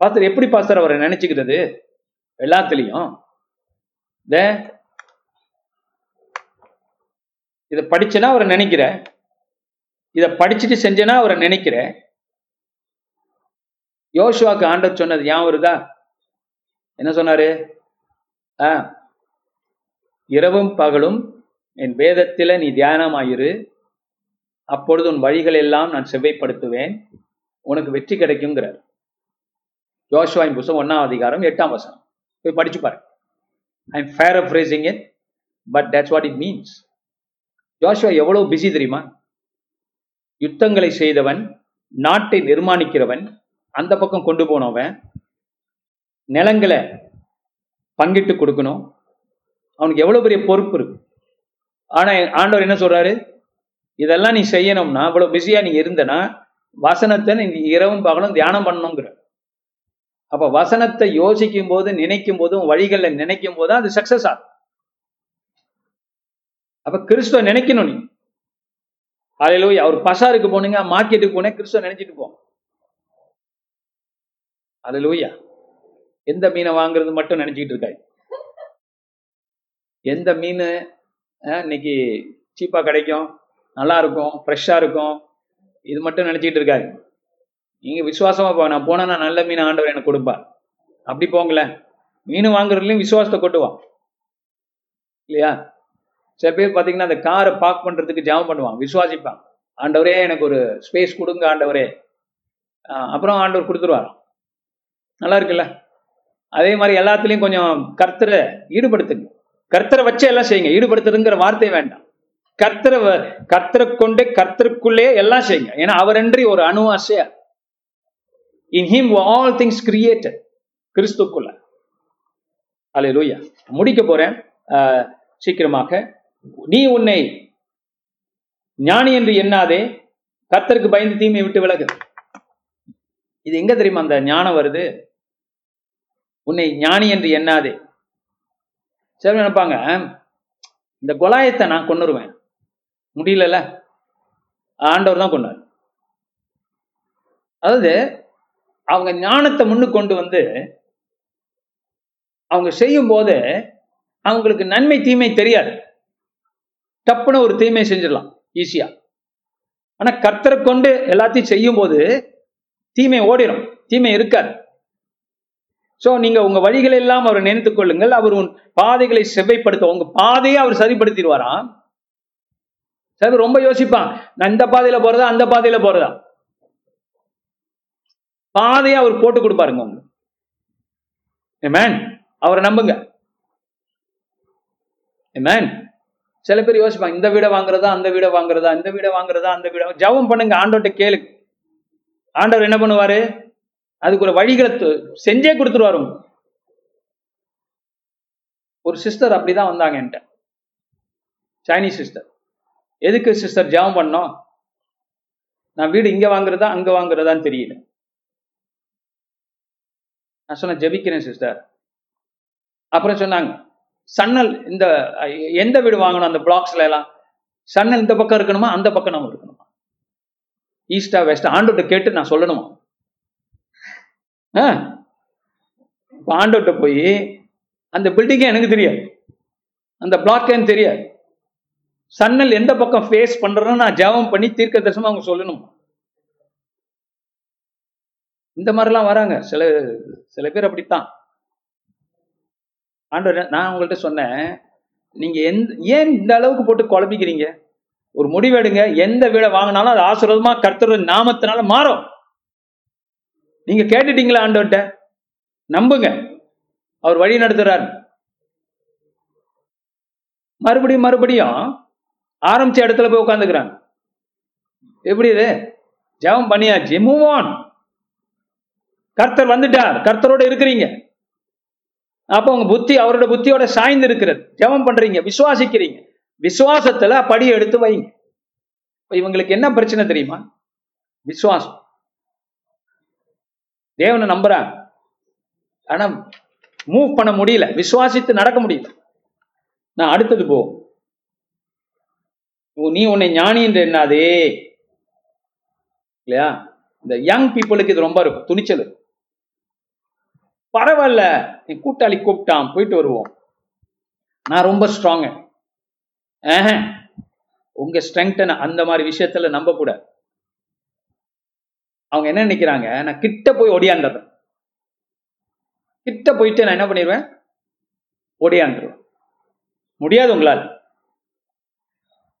பாஸ்டர் எப்படி பாஸ்டர் அவரை நினைச்சுக்கிறது? எல்லாத்துலயும் இத படிச்சேன்னா அவரை நினைக்கிற இத படிச்சுட்டு செஞ்சேன்னா அவரை நினைக்கிற யோசுவாக்கு ஆண்ட சொன்னது ஏன் வருதா? என்ன சொன்னாரு? ஆ இரவும் பகலும் என் வேதத்தில நீ தியானமாயிரு. அப்பொழுது உன் வழிகள் எல்லாம் நான் செவ்வைப்படுத்துவேன். உனக்கு வெற்றி கிடைக்குங்கிறார் யோசுவாயின் புஸ்தகம் ஒன்னாம் அதிகாரம் எட்டாம் வசனம். போய் படிச்சு பாருங்க I am fair of racing it but that's what it means Joshua எவ்வளவு பிஸி தெரியுமா? யுத்தங்களை செய்தவன் நாட்டை நிர்மாணிக்கிறவன் அந்த பக்கம் கொண்டு போனவன் நிலங்களை பங்கிட்டு கொடுக்கணும். அவனுக்கு எவ்வளோ பெரிய பொறுப்பு இருக்கு. ஆனால் ஆண்டவர் என்ன சொல்றாரு? இதெல்லாம் நீ செய்யணும்னா இவ்வளோ பிஸியாக நீ இருந்தனா வசனத்தை நீ இரவும் பகலும் தியானம் பண்ணணுங்கிற. அப்ப வசனத்தை யோசிக்கும் போது நினைக்கும் போதும் வழிகளில் வழிகள்ல நினைக்கும் போது அது சக்சஸ் ஆகும். அப்ப கிறிஸ்துவ நினைக்கணும் நீ. அலையிலோய் அவர் பசாருக்கு போனீங்க மார்க்கெட்டுக்கு போனே கிறிஸ்துவ நினைச்சிட்டு போ. அலையிலோயா எந்த மீனை வாங்குறது மட்டும் நினைச்சிட்டு இருக்காய். எந்த மீன் இன்னைக்கு சீப்பா கிடைக்கும் நல்லா இருக்கும் ஃப்ரெஷ்ஷா இருக்கும் இது மட்டும் நினைச்சிட்டு இருக்காரு நீங்க விசுவாசமா போ நான் போனா நான் நல்ல மீன் ஆண்டவர் எனக்கு கொடுப்பார். அப்படி போங்களேன். மீன் வாங்குறதுலயும் விசுவாசத்தை கொட்டுவான். இல்லையா? சில பேர் பார்த்தீங்கன்னா அந்த காரை பார்க் பண்றதுக்கு ஜாம் பண்ணுவான். விசுவாசிப்பான். ஆண்டவரே எனக்கு ஒரு ஸ்பேஸ் கொடுங்க ஆண்டவரே. அப்புறம் ஆண்டவர் கொடுத்துருவார். நல்லா இருக்குல்ல? அதே மாதிரி எல்லாத்துலேயும் கொஞ்சம் கர்த்தரை ஈடுபடுத்துங்க. கர்த்தரை வச்சு எல்லாம் செய்யுங்க. ஈடுபடுத்துறதுங்கிற வார்த்தை வேண்டாம். கர்த்தரை கர்த்தரை கொண்டு கர்த்தருக்குள்ளே எல்லாம் செய்யுங்க. ஏன்னா அவரன்றி ஒரு அணுவாசையா in him all things created கிறிஸ்துக்குள்ள. அல்லேலூயா முடிக்க போறேன். ஆஹ், சீக்கிரமாக. நீ உன்னை ஞானி என்று எண்ணாதே. கர்த்தருக்கு பயந்து தீமையை விட்டு விலகு. இது எங்க தெரியுமா அந்த ஞானம் வருது? உன்னை ஞானி என்று எண்ணாதே. சரி நினைப்பாங்க இந்த கொலாயத்தை நான் கொண்டுருவேன் முடியலல்ல. ஆண்டவர் தான் கொண்டார் அதாவது அவங்க ஞானத்தை முன்னுக்கு கொண்டு வந்து அவங்க செய்யும் போது அவங்களுக்கு நன்மை தீமை தெரியாது. டப்புன்னு ஒரு தீமை செஞ்சிடலாம் ஈஸியா ஆனா கர்த்தரை கொண்டு எல்லாத்தையும் செய்யும் போது தீமை ஓடிடும் தீமை இருக்காது. சோ நீங்க உங்க வழிகளை எல்லாம் அவர் நினைத்துக் கொள்ளுங்கள். அவர் உன் பாதைகளை செவ்வைப்படுத்த உங்க பாதையை அவர் சரிப்படுத்திடுவாராம். சில ரொம்ப யோசிப்பான். நான் இந்த பாதையில போறதா அந்த பாதையில போறதா? பாதையை அவர் போட்டு கொடுப்பாருங்க உங்களுக்கு Amen. அவரை நம்புங்க. Amen. சில பேர் யோசிப்பாங்க இந்த வீடை வாங்குறதா அந்த வீடை வாங்குறதா இந்த வீடை வாங்குறதா அந்த வீடை ஜெபம் பண்ணுங்க ஆண்டவர்கிட்ட கேளு. ஆண்டவர் என்ன பண்ணுவாரு? அதுக்கு ஒரு வழிகளை செஞ்சே கொடுத்துருவாரு ஒரு சிஸ்டர் அப்படிதான் வந்தாங்க என்கிட்ட. சைனீஸ் சிஸ்டர் எதுக்கு சிஸ்டர் ஜெபம் பண்ணோம்? நான் வீடு இங்க வாங்குறதா அங்க வாங்குறதான்னு தெரியல. நான் சொன்னேன் ஜெபிக்கிறேன் சிஸ்டர் அப்புறம் சொன்னாங்க சன்னல் இந்த எந்த வீடு வாங்கணும் அந்த பிளாக்ஸ்ல எல்லாம்? சன்னல் இந்த பக்கம் இருக்கணுமா? அந்த பக்கம் நம்ம இருக்கணுமா? ஈஸ்டா வெஸ்டா ஆண்டோட்ட கேட்டு நான் சொல்லணுமா? ஆ? ஆண்டோட்ட போய் அந்த பில்டிங்கே எனக்கு தெரியாது. அந்த பிளாக் தெரியாது. சன்னல் எந்த பக்கம் ஃபேஸ் பண்றேன்னு நான் ஜெபம் பண்ணி தீர்க்க தரிசனம் அவங்க சொல்லணும்? இந்த மாதிரிலாம் வராங்க. சில சில பேர் அப்படித்தான். ஆண்டவர் நான் உங்கள்கிட்ட சொன்னேன் நீங்க எந்த ஏன் இந்த அளவுக்கு போட்டு குழப்பிக்கிறீங்க? ஒரு முடிவெடுங்க எந்த வீடை வாங்கினாலும் அது ஆசீர்வாதமா கர்த்தர் நாமத்தினால மாறும். நீங்க கேட்டுட்டீங்களா ஆண்டவர்கிட்ட நம்புங்க. அவர் வழி நடத்துறாரு. மறுபடியும் மறுபடியும் ஆரம்பிச்ச இடத்துல போய் உட்காந்துக்கிறாங்க எப்படி இது? ஜெபம் பண்ணியாச்சு. மூவ் ஆன் கர்த்தர் வந்துட்டார். கர்த்தரோட இருக்கிறீங்க. அப்போ உங்க புத்தி அவரோட புத்தியோட சாய்ந்து இருக்கிறது. ஜெபம் பண்றீங்க. விசுவாசிக்கிறீங்க. விசுவாசத்துல படி எடுத்து வைங்க. இவங்களுக்கு என்ன பிரச்சனை தெரியுமா? விசுவாசம். தேவனை நம்புறாங்க. ஆனா மூவ் பண்ண முடியல. விசுவாசித்து நடக்க முடியல. நான் அடுத்தது போ. நீ உன்னை ஞானி என்று என்னதே இல்லையா? இந்த யங் பீப்புளுக்கு இது ரொம்ப இருக்கும். துணிச்சல் இருக்கும். பரவாயில்ல என் கூட்டாளி கூப்பிட்டான் போயிட்டு வருவோம். நான் ரொம்ப ஸ்ட்ராங் உங்க ஸ்ட்ரென்த்தை அந்த மாதிரி விஷயத்துல நம்ப கூட. அவங்க என்ன நினைக்கிறாங்க? நான் கிட்ட போய் ஒடியாண்டுறேன் கிட்ட போயிட்டு நான் என்ன பண்ணிடுவேன்? ஒடியாண்டுருவேன் முடியாது உங்களால்.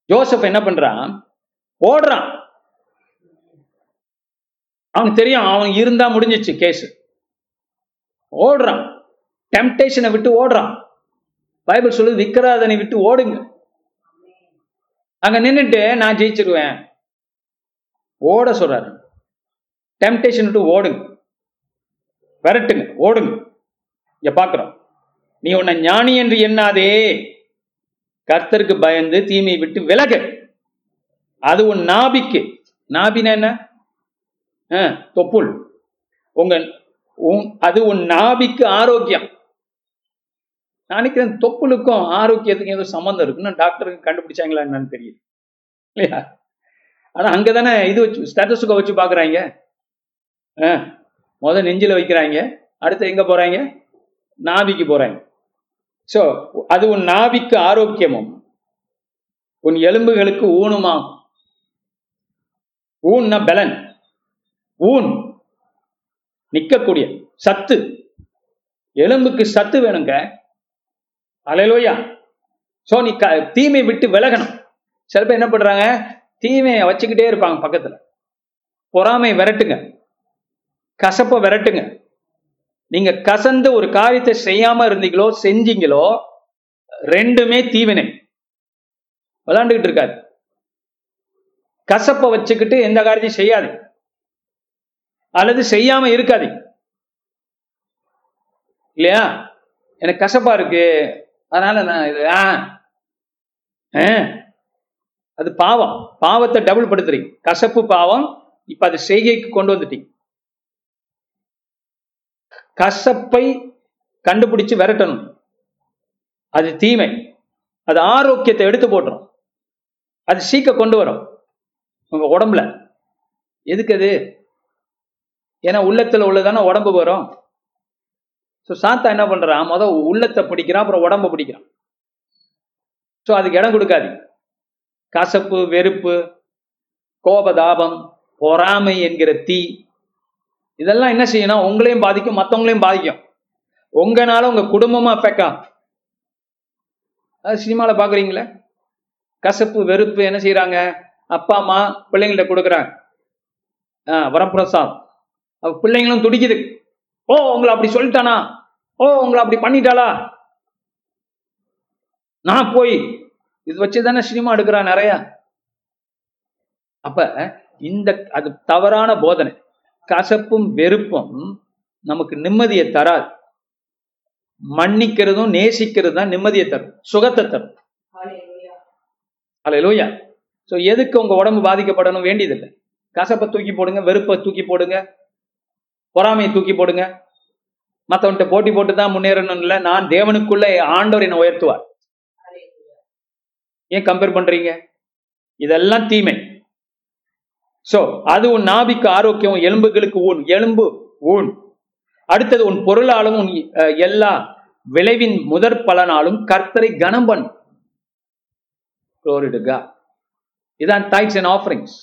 ஜோசப் என்ன பண்றான்? ஓடுறான். அவனுக்கு தெரியும் அவன் இருந்தா முடிஞ்சிச்சு கேஸ் ஓடுறான். டெம்டேஷனை விட்டு ஓடுறான். பைபிள் சொல்லுது விக்கிராதனை விட்டு ஓடுங்க. அங்க நின்றுட்டு நான் ஜெயிச்சிருவேன். ஓட சொல்றாரு. டெம்டேஷன் விட்டு ஓடுங்க. விரட்டுங்க ஓடுங்க. இங்க பாக்குறோம். நீ உன்னை ஞானி என்று எண்ணாதே. கர்த்தருக்கு பயந்து தீமையை விட்டு விலக. அது உன் நாபிக்கு. நாபினா என்ன? ஆ, தொப்புள். உங்க உன் அது உன் நாபிக்கு ஆரோக்கியம். நான் நினைக்கிறேன் தொப்புளுக்கும் ஆரோக்கியத்துக்கும் ஏதோ சம்மந்தம் இருக்குன்னு டாக்டருக்கு கண்டுபிடிச்சாங்களா என்னன்னு தெரியல. இல்லையா? ஆனா அங்கதானே இது வச்சு ஸ்டேட்டஸுக்கு வச்சு பாக்குறாங்க ஆ, முத நெஞ்சில வைக்கிறாங்க. அடுத்து எங்க போறாங்க? நாபிக்கு போறாங்க. சோ அது உன் நாபிக்கு ஆரோக்கியமும் உன் எலும்புகளுக்கு ஊனுமாகும். ஊன்னா பலன். ஊன் நிற்கக்கூடிய சத்து. எலும்புக்கு சத்து வேணுங்க. அலையிலோயா. சோ நீ க தீமை விட்டு விலகணும். சில பேர் என்ன பண்றாங்க? தீமையை வச்சுக்கிட்டே இருப்பாங்க பக்கத்துல. பொறாமை விரட்டுங்க. கசப்பை விரட்டுங்க. நீங்க கசந்து ஒரு காரியத்தை செய்யாம இருந்தீங்களோ செஞ்சீங்களோ ரெண்டுமே தீவினை. விளாண்டுகிட்டு இருக்காது. கசப்பை வச்சுக்கிட்டு எந்த காரியத்தையும் செய்யாது அல்லது செய்யாம இருக்காது இல்லையா? எனக்கு கசப்பா இருக்கு. அதனால நான் இது ஆ அது பாவம். பாவத்தை டபுள் படுத்துறீங்க. கசப்பு பாவம். இப்ப அது செய்கைக்கு கொண்டு வந்துட்டீங்க. கசப்பை கண்டுபிடிச்சு விரட்டணும். அது தீமை. அது ஆரோக்கியத்தை எடுத்து போட்டுரும். அது சீக்க கொண்டு வரும். உங்க உடம்புல. எதுக்கு அது? ஏன்னா உள்ளத்துல உள்ளதானே உடம்பு வரும். ஸோ சாத்தா என்ன பண்றான் முத உள்ளத்தை பிடிக்கிறான் அப்புறம் உடம்ப பிடிக்கிறான். ஸோ அதுக்கு இடம் கொடுக்காது கசப்பு வெறுப்பு கோபதாபம் பொறாமை என்கிற தீ இதெல்லாம் என்ன செய்யணும் உங்களையும் பாதிக்கும் மற்றவங்களையும் பாதிக்கும். உங்கனால உங்க குடும்பமா அஃபெக்ட் ஆகும். அது சினிமாவில் பாக்குறீங்களே? கசப்பு வெறுப்பு என்ன செய்யறாங்க அப்பா அம்மா பிள்ளைங்கள்ட்ட கொடுக்குறாங்க. வரப்பிரசாதம். பிள்ளைங்களும் துடிக்குது. ஓ உங்களை அப்படி சொல்லிட்டானா? ஓ உங்களை அப்படி பண்ணிட்டாளா? நான் போய் இது வச்சு தானே சினிமா எடுக்கிறான் நிறைய. அப்ப இந்த அது தவறான போதனை. கசப்பும் வெறுப்பும் நமக்கு நிம்மதியை தராது. மன்னிக்கிறதும் நேசிக்கிறது தான் நிம்மதியை தரும். சுகத்தை தரும். அல்ல ஸோ எதுக்கு உங்க உடம்பு பாதிக்கப்படணும்? வேண்டியதில்லை. கசப்பை தூக்கி போடுங்க வெறுப்பை தூக்கி போடுங்க. பொறாமையை தூக்கி போடுங்க. மற்றவன்கிட்ட போட்டி போட்டு தான் முன்னேறணும் இல்லை நான் தேவனுக்குள்ள ஆண்டவர் என்னை உயர்த்துவார். ஏன் கம்பேர் பண்றீங்க? இதெல்லாம் தீமை. சோ அது உன் நாபிக்கு ஆரோக்கியம் எலும்புகளுக்கு ஊன். எலும்பு ஊன். அடுத்தது உன் பொருளாலும் உன் அஹ், எல்லா விளைவின் முதற் பலனாலும் கர்த்தரை கனம் பண்ணு. இதான் டைட்ஸ் அண்ட் ஆஃபரிங்ஸ்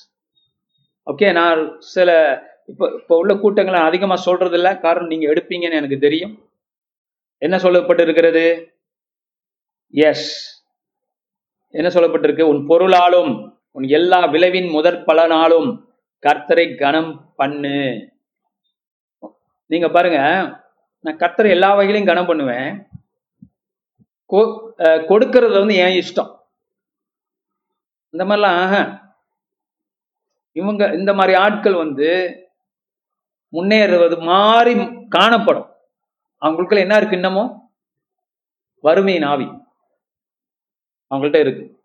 ஓகே நான் சில இப்போ இப்போ உள்ள கூட்டங்களை அதிகமாக சொல்றது காரணம் நீங்கள் எடுப்பீங்கன்னு எனக்கு தெரியும். என்ன சொல்லப்பட்டிருக்கிறது? எஸ் என்ன சொல்லப்பட்டிருக்கு? உன் பொருளாலும் உன் எல்லா விளைவின் முதற் பலனாலும் கர்த்தரை கனம் பண்ணு. நீங்க பாருங்க நான் கர்த்தரை எல்லா வகையிலையும் கனம் பண்ணுவேன். கொ- கொடுக்கறது வந்து என் இஷ்டம். இந்த மாதிரிலாம் இவங்க இந்த மாதிரி ஆட்கள் வந்து முன்னேறுவது மாறி காணப்படும். அவங்களுக்குள்ள என்ன இருக்கு இன்னமும் வறுமையின் ஆவி. அவங்கள்ட்ட இருக்கு.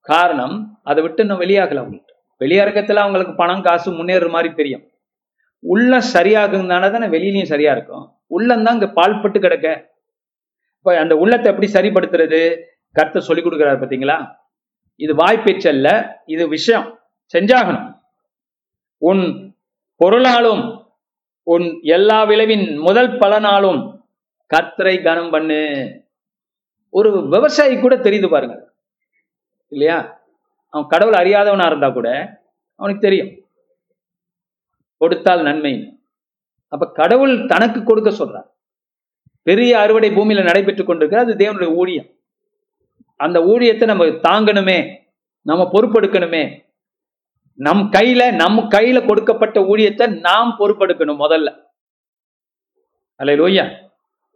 காரணம் அதை விட்டு இன்னும் வெளியாகல அவங்கள்ட்ட. வெளியரக்கத்துல அவங்களுக்கு பணம் காசு முன்னேறுற மாதிரி தெரியும். உள்ள சரியாகுங்கனால தானே வெளியிலையும் சரியா இருக்கும். உள்ளம் இங்க பால்பட்டு கிடக்க. இப்ப அந்த உள்ளத்தை எப்படி சரிப்படுத்துறது? கருத்தை சொல்லி கொடுக்குறாரு பாத்தீங்களா? இது வாய்ப்பேச்சல்ல இது விஷயம். செஞ்சாகணும். உன் பொருளாலும் உன் எல்லா விளைவின் முதல் பலனாலும் கத்தரை கனம் பண்ணு. ஒரு விவசாயி கூட தெரியுது பாருங்க. இல்லையா? அவன் கடவுள் அறியாதவனா இருந்தா கூட அவனுக்கு தெரியும். கொடுத்தால் நன்மை. அப்ப கடவுள் தனக்கு கொடுக்க சொல்றார். பெரிய அறுவடை பூமியில நடைபெற்றுக் கொண்டிருக்க அது தேவனுடைய ஊழியம். அந்த ஊழியத்தை நம்ம தாங்கணுமே. நம்ம பொறுப்பெடுக்கணுமே. நம் கையில நம்ம கையில கொடுக்கப்பட்ட ஊழியத்தை நாம் பொறுப்பெடுக்கணும் முதல்ல. அல்ல லோய்யா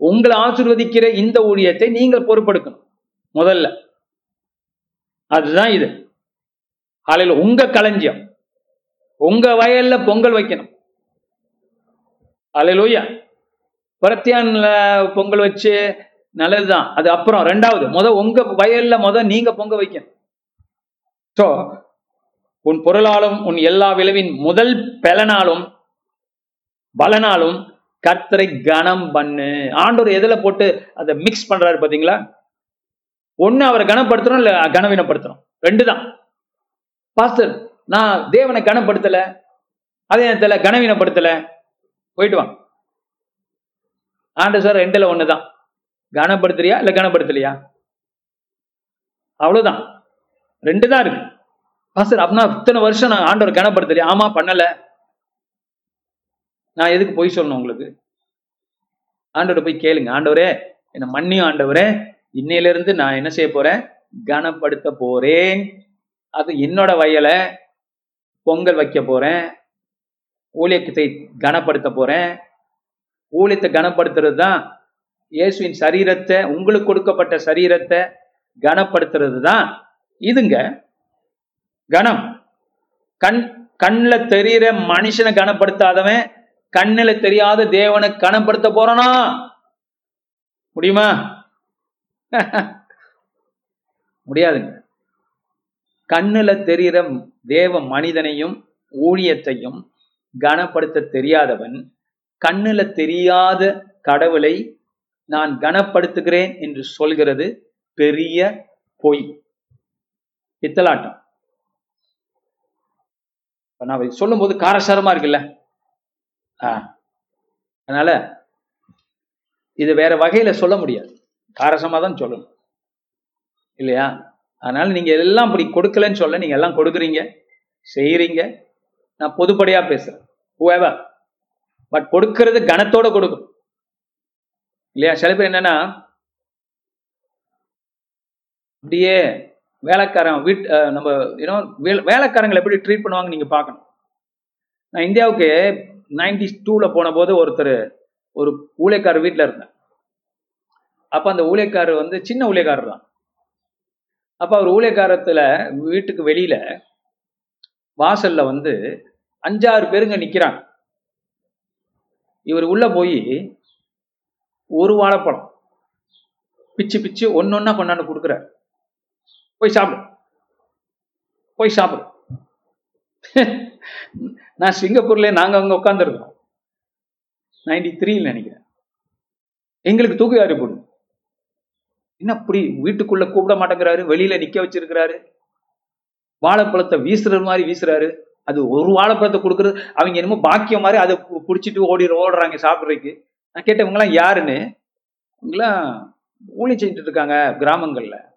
உங்களை ஆசிர்வதிக்கிற இந்த ஊழியத்தை நீங்கள் பொறுப்பெடுக்கணும் முதல்ல. அதுதான் இது. காலையில உங்க களஞ்சியம். உங்க வயல்ல பொங்கல் வைக்கணும். அலையிலோயா பிரத்தியான்ல பொங்கல் வச்சு நல்லதுதான். அது அப்புறம் ரெண்டாவது முத உங்க வயல்ல முத நீங்க பொங்க வைக்கணும். ஸோ உன் பொருளாலும் உன் எல்லா விளைவின் முதல் பலனாலும் பலனாலும் கர்த்தரை கனம் பண்ணு. ஆண்டவர் எதுல போட்டு அதை மிக்ஸ் பண்றாரு பாத்தீங்களா? ஒண்ணு அவரை கனப்படுத்துறோம் இல்ல கனவீனப்படுத்துறோம் ரெண்டு தான் பாஸ்டர் நான் தேவனை கனப்படுத்தல அதே நேரத்துல கனவீனப்படுத்தல. போயிட்டு வாங்க ஆண்டு சார் ரெண்டுல ஒண்ணுதான். கனப்படுத்துறியா இல்ல கனப்படுத்தலையா? அவ்வளவுதான். ரெண்டு தான் இருக்கு. பாஸ்டர் அப்படின்னா இத்தனை வருஷம் நான் ஆண்டவர் கனப்படுத்தலையே ஆமா பண்ணல. நான் எதுக்கு போய் சொல்லணும் உங்களுக்கு? ஆண்டவரை போய் கேளுங்க. ஆண்டவரே என்ன மன்னியும் ஆண்டவரே. இன்னையில இருந்து நான் என்ன செய்ய போறேன்? கனப்படுத்த போறேன். அது என்னோட வயலை பொங்கல் வைக்க போறேன். ஊழியத்தை கனப்படுத்த போறேன். ஊழியத்தை கனப்படுத்துறது தான் இயேசுவின் சரீரத்தை உங்களுக்கு கொடுக்கப்பட்ட சரீரத்தை கனப்படுத்துறது தான். இதுங்க கனம் கண் கண்ணில் தெரியிற மனுஷனை கனப்படுத்தாதவன் கண்ணில் தெரியாத தேவனை கனப்படுத்த போறானா? முடியுமா? முடியாதுங்க. கண்ணுல தெரிகிற தேவ மனிதனையும் ஊழியத்தையும் கனப்படுத்த தெரியாதவன் கண்ணுல தெரியாத கடவுளை நான் கனப்படுத்துகிறேன் என்று சொல்கிறது பெரிய பொய். பித்தலாட்டம் நான் சொல்லும்போது காரசாரமா இருக்குல்ல? ஆ. அதனால இது வேற வகையில சொல்ல முடியாது. காரசமா தான் சொல்லணும். இல்லையா? அதனால நீங்க எல்லாம் இப்படி கொடுக்கலன்னு சொல்ல நீங்க எல்லாம் கொடுக்குறீங்க செய்யறீங்க நான் பொதுப்படையா பேசுறேன். Whoever. பட் கொடுக்கறது கனத்தோட கொடுக்கும். இல்லையா? சில பேர் என்னன்னா அப்படியே வேலைக்காரன் வீட் நம்ம நம்ம வேலை வேலைக்காரங்களை எப்படி ட்ரீட் பண்ணுவாங்க நீங்க பார்க்கணும். நான் இந்தியாவுக்கு நைன்டி டூல போன போது ஒருத்தர் ஒரு ஊழியக்காரர் வீட்டில் இருந்தேன் அப்ப அந்த ஊழியக்காரர் வந்து சின்ன ஊழியக்காரர் தான். அப்ப அவர் ஊழியக்காரத்தில் வீட்டுக்கு வெளியில வாசல்ல வந்து அஞ்சாறு பேருங்க நிற்கிறாங்க இவர் உள்ள போய் ஒரு வாழைப்பழம் பிச்சு பிச்சு ஒன்னொன்னா கொண்டாந்து கொடுக்குறாரு. போய் சாப்பிடு. போய் சாப்பிடு. நான் சிங்கப்பூர்ல நாங்க அங்க உட்காந்துருக்கோம் நைன்டி த்ரீல நினைக்கிறேன். எங்களுக்கு தூக்கு யாரு போடும் என்ன அப்படி வீட்டுக்குள்ள கூப்பிட மாட்டேங்கிறாரு? வெளியில நிக்க வச்சிருக்கிறாரு? வாழைப்பழத்தை வீசுறது மாதிரி வீசுறாரு. அது ஒரு வாழைப்பழத்தை கொடுக்கறது அவங்க என்னமோ பாக்கியம் மாதிரி அதை பிடிச்சிட்டு ஓடி ஓடுறாங்க சாப்பிட்றதுக்கு. நான் கேட்டவங்களாம் யாருன்னு? இவங்கெல்லாம் ஊழி செஞ்சுட்டு இருக்காங்க கிராமங்கள்ல.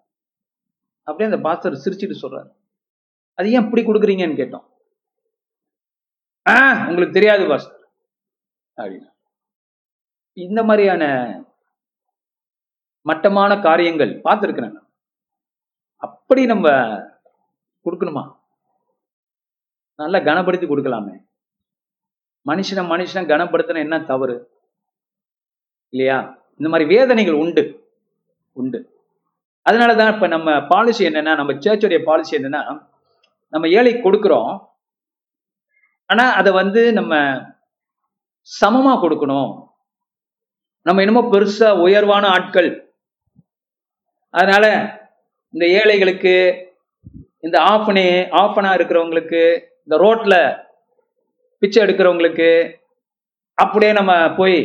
அப்படியே அந்த பாஸ்டர் சிரிச்சுட்டு சொல்றாரு. அது ஏன் இப்படி கொடுக்குறீங்கன்னு கேட்டோம். ஆ உங்களுக்கு தெரியாது பாஸ்டர். அப்படின்னா இந்த மாதிரியான மட்டமான காரியங்கள் பார்த்துருக்கிறேன் அப்படி நம்ம கொடுக்கணுமா? நல்லா கனப்படுத்தி கொடுக்கலாமே. மனுஷனை மனுஷனை கனப்படுத்தின என்ன தவறு? இல்லையா? இந்த மாதிரி வேதனைகள் உண்டு. உண்டு. அதனால தான் இப்போ நம்ம பாலிசி என்னன்னா நம்ம சர்ச்சுடைய பாலிசி என்னன்னா நம்ம ஏழை கொடுக்குறோம். ஆனால் அதை வந்து நம்ம சமமாக கொடுக்கணும். நம்ம என்னமோ பெருசா உயர்வான ஆட்கள். அதனால இந்த ஏழைகளுக்கு இந்த ஆஃபனே ஆஃபனா இருக்கிறவங்களுக்கு இந்த ரோட்ல பிச்சை எடுக்கிறவங்களுக்கு அப்படியே நம்ம போய்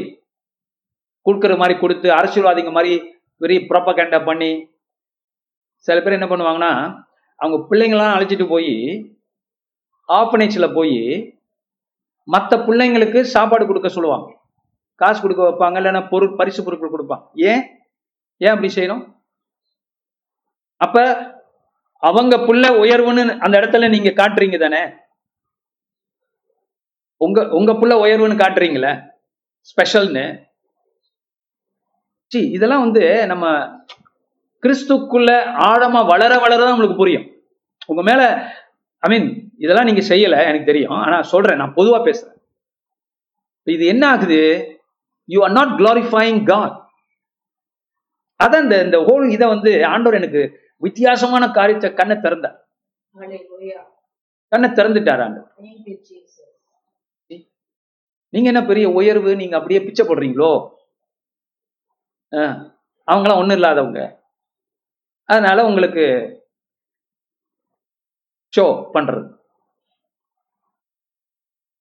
கொடுக்குற மாதிரி கொடுத்து அரசியல்வாதிங்க மாதிரி பெரிய ப்ரொப்பகண்டா பண்ணி சில பேர் என்ன பண்ணுவாங்கன்னா அவங்க பிள்ளைங்களாம் அழைச்சிட்டு போய் ஆர்ஃபனேஜில் போய் மற்ற பிள்ளைங்களுக்கு சாப்பாடு கொடுக்க சொல்லுவாங்க. காசு கொடுக்க வைப்பாங்க இல்லைன்னா பொருள் பரிசு பொருட்கள் கொடுப்பாங்க. ஏன்? ஏன் அப்படி செய்யணும்? அப்ப அவங்க புள்ள உயர்வுன்னு அந்த இடத்துல நீங்க காட்டுறீங்க தானே? உங்க உங்க புள்ள உயர்வுன்னு காட்டுறீங்களே? ஸ்பெஷல்னு. சி இதெல்லாம் வந்து நம்ம கிறிஸ்துக்குள்ள ஆழமா வளர வளர தான் உங்களுக்கு புரியும். உங்க மேல ஐ மீன் இதெல்லாம் நீங்க செய்யல எனக்கு தெரியும். ஆனா சொல்றேன் நான் பொதுவா பேசுறேன். இது என்ன ஆகுது? You are not glorifying God அதான் இந்த இந்த ஹோல் இதை வந்து ஆண்டவர் எனக்கு வித்தியாசமான காரியத்தை கண்ணை திறந்தார். கண்ணை திறந்துட்டார் ஆண்டவர். நீங்க என்ன பெரிய உயர்வு நீங்க அப்படியே பிச்சை போடுறீங்களோ? அவங்களாம் ஒண்ணும் இல்லாதவங்க. அதனால உங்களுக்கு ஷோ பண்றது.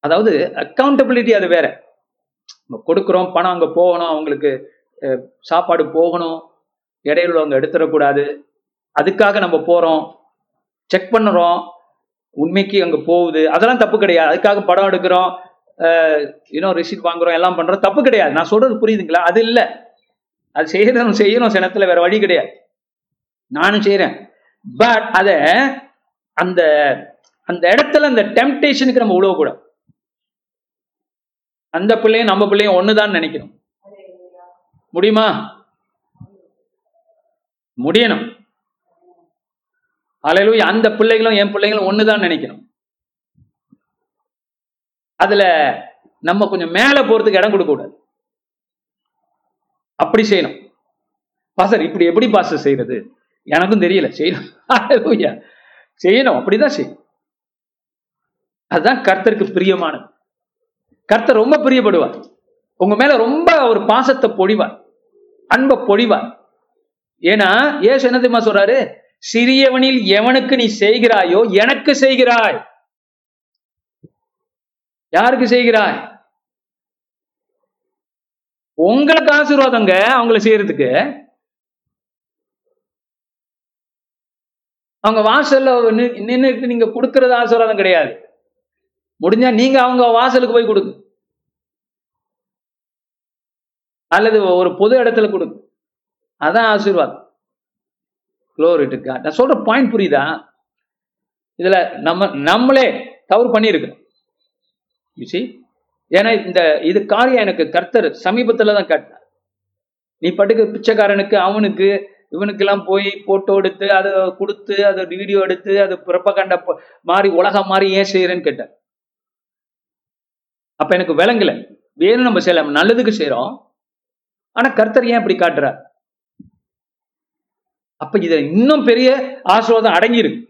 அதாவது அக்கௌண்டபிலிட்டி அது வேற. நம்ம கொடுக்குறோம் பணம் அங்க போகணும் அவங்களுக்கு சாப்பாடு போகணும் இடையில உள்ளவங்க எடுத்துடக்கூடாது. அதுக்காக நம்ம போறோம் செக் பண்ணுறோம் உண்மைக்கு அங்கே போகுது. அதெல்லாம் தப்பு கிடையாது. அதுக்காக படம் எடுக்கிறோம் இன்னும் ரிசீட் வாங்குறோம் எல்லாம் பண்ணுறோம் தப்பு கிடையாது. நான் சொல்றது புரியுதுங்களா? அது இல்லை. அது செய்யணும் செய்யணும் சினத்தில் வேற வழி கிடையாது. நானும் செய்யறேன் பட் அத அந்த அந்த இடத்துல அந்த டெம்டேஷனுக்கு நம்ம உழவக்கூடாது. அந்த பிள்ளையும் நம்ம பிள்ளையும் ஒண்ணுதான் நினைக்கணும். முடியுமா? முடியணும். அலையிலும் அந்த பிள்ளைகளும் என் பிள்ளைகளும் ஒண்ணுதான் நினைக்கணும். அதுல நம்ம கொஞ்சம் மேல போறதுக்கு இடம் கொடுக்க கூடாது அப்படி செய்யணும். பாசர் இப்படி எப்படி பாச செய்யறது எனக்கும் தெரியல. செய்யணும். செய்யணும். அப்படிதான் செய்யணும் அதுதான் கர்த்தருக்கு பிரியமானது. கர்த்தர் ரொம்ப பிரியப்படுவார். உங்க மேல ரொம்ப ஒரு பாசத்தை பொழிவார். அன்பை பொழிவார். ஏன்னா ஏசு என்ன தெரியுமா சொல்றாரு? சிறியவனில் எவனுக்கு நீ செய்கிறாயோ எனக்கு செய்கிறாய். யாருக்கு செய்கிறாய்? உங்களுக்கு ஆசீர்வாதங்க அவங்கள செய்யறதுக்கு. அவங்க வாசல்ல நின்றுட்டு நீங்க கொடுக்கறது ஆசீர்வாதம் கிடையாது. முடிஞ்சா நீங்க அவங்க வாசலுக்கு போய் கொடுங்க. அல்லது ஒரு பொது இடத்துல கொடுங்க. அதான் ஆசீர்வாதம். குளோரிட்டுக்கா நான் சொல்ற பாயிண்ட் புரியுதா? இதுல நம்ம நம்மளே தவறு பண்ணியிருக்கிறோம். யூ ஏன்னா இந்த இது காரியம் எனக்கு கர்த்தர் சமீபத்துல தான் காட்டினார். நீ பட்டுக்கு பிச்சைக்காரனுக்கு அவனுக்கு இவனுக்கெல்லாம் போய் போட்டோ எடுத்து அதை கொடுத்து அதை வீடியோ எடுத்து அது பிறப்பகண்ட மாறி உலகம் மாறி ஏன் செய்யறேன்னு கேட்டேன் அப்ப எனக்கு விளங்கல. வேணும் நம்ம செய்யலாம் நல்லதுக்கு செய்யறோம் ஆனா கர்த்தர் ஏன் இப்படி காட்டுறார்? அப்ப இத இன்னும் பெரிய ஆசீர்வாதம் அடங்கியிருக்கு.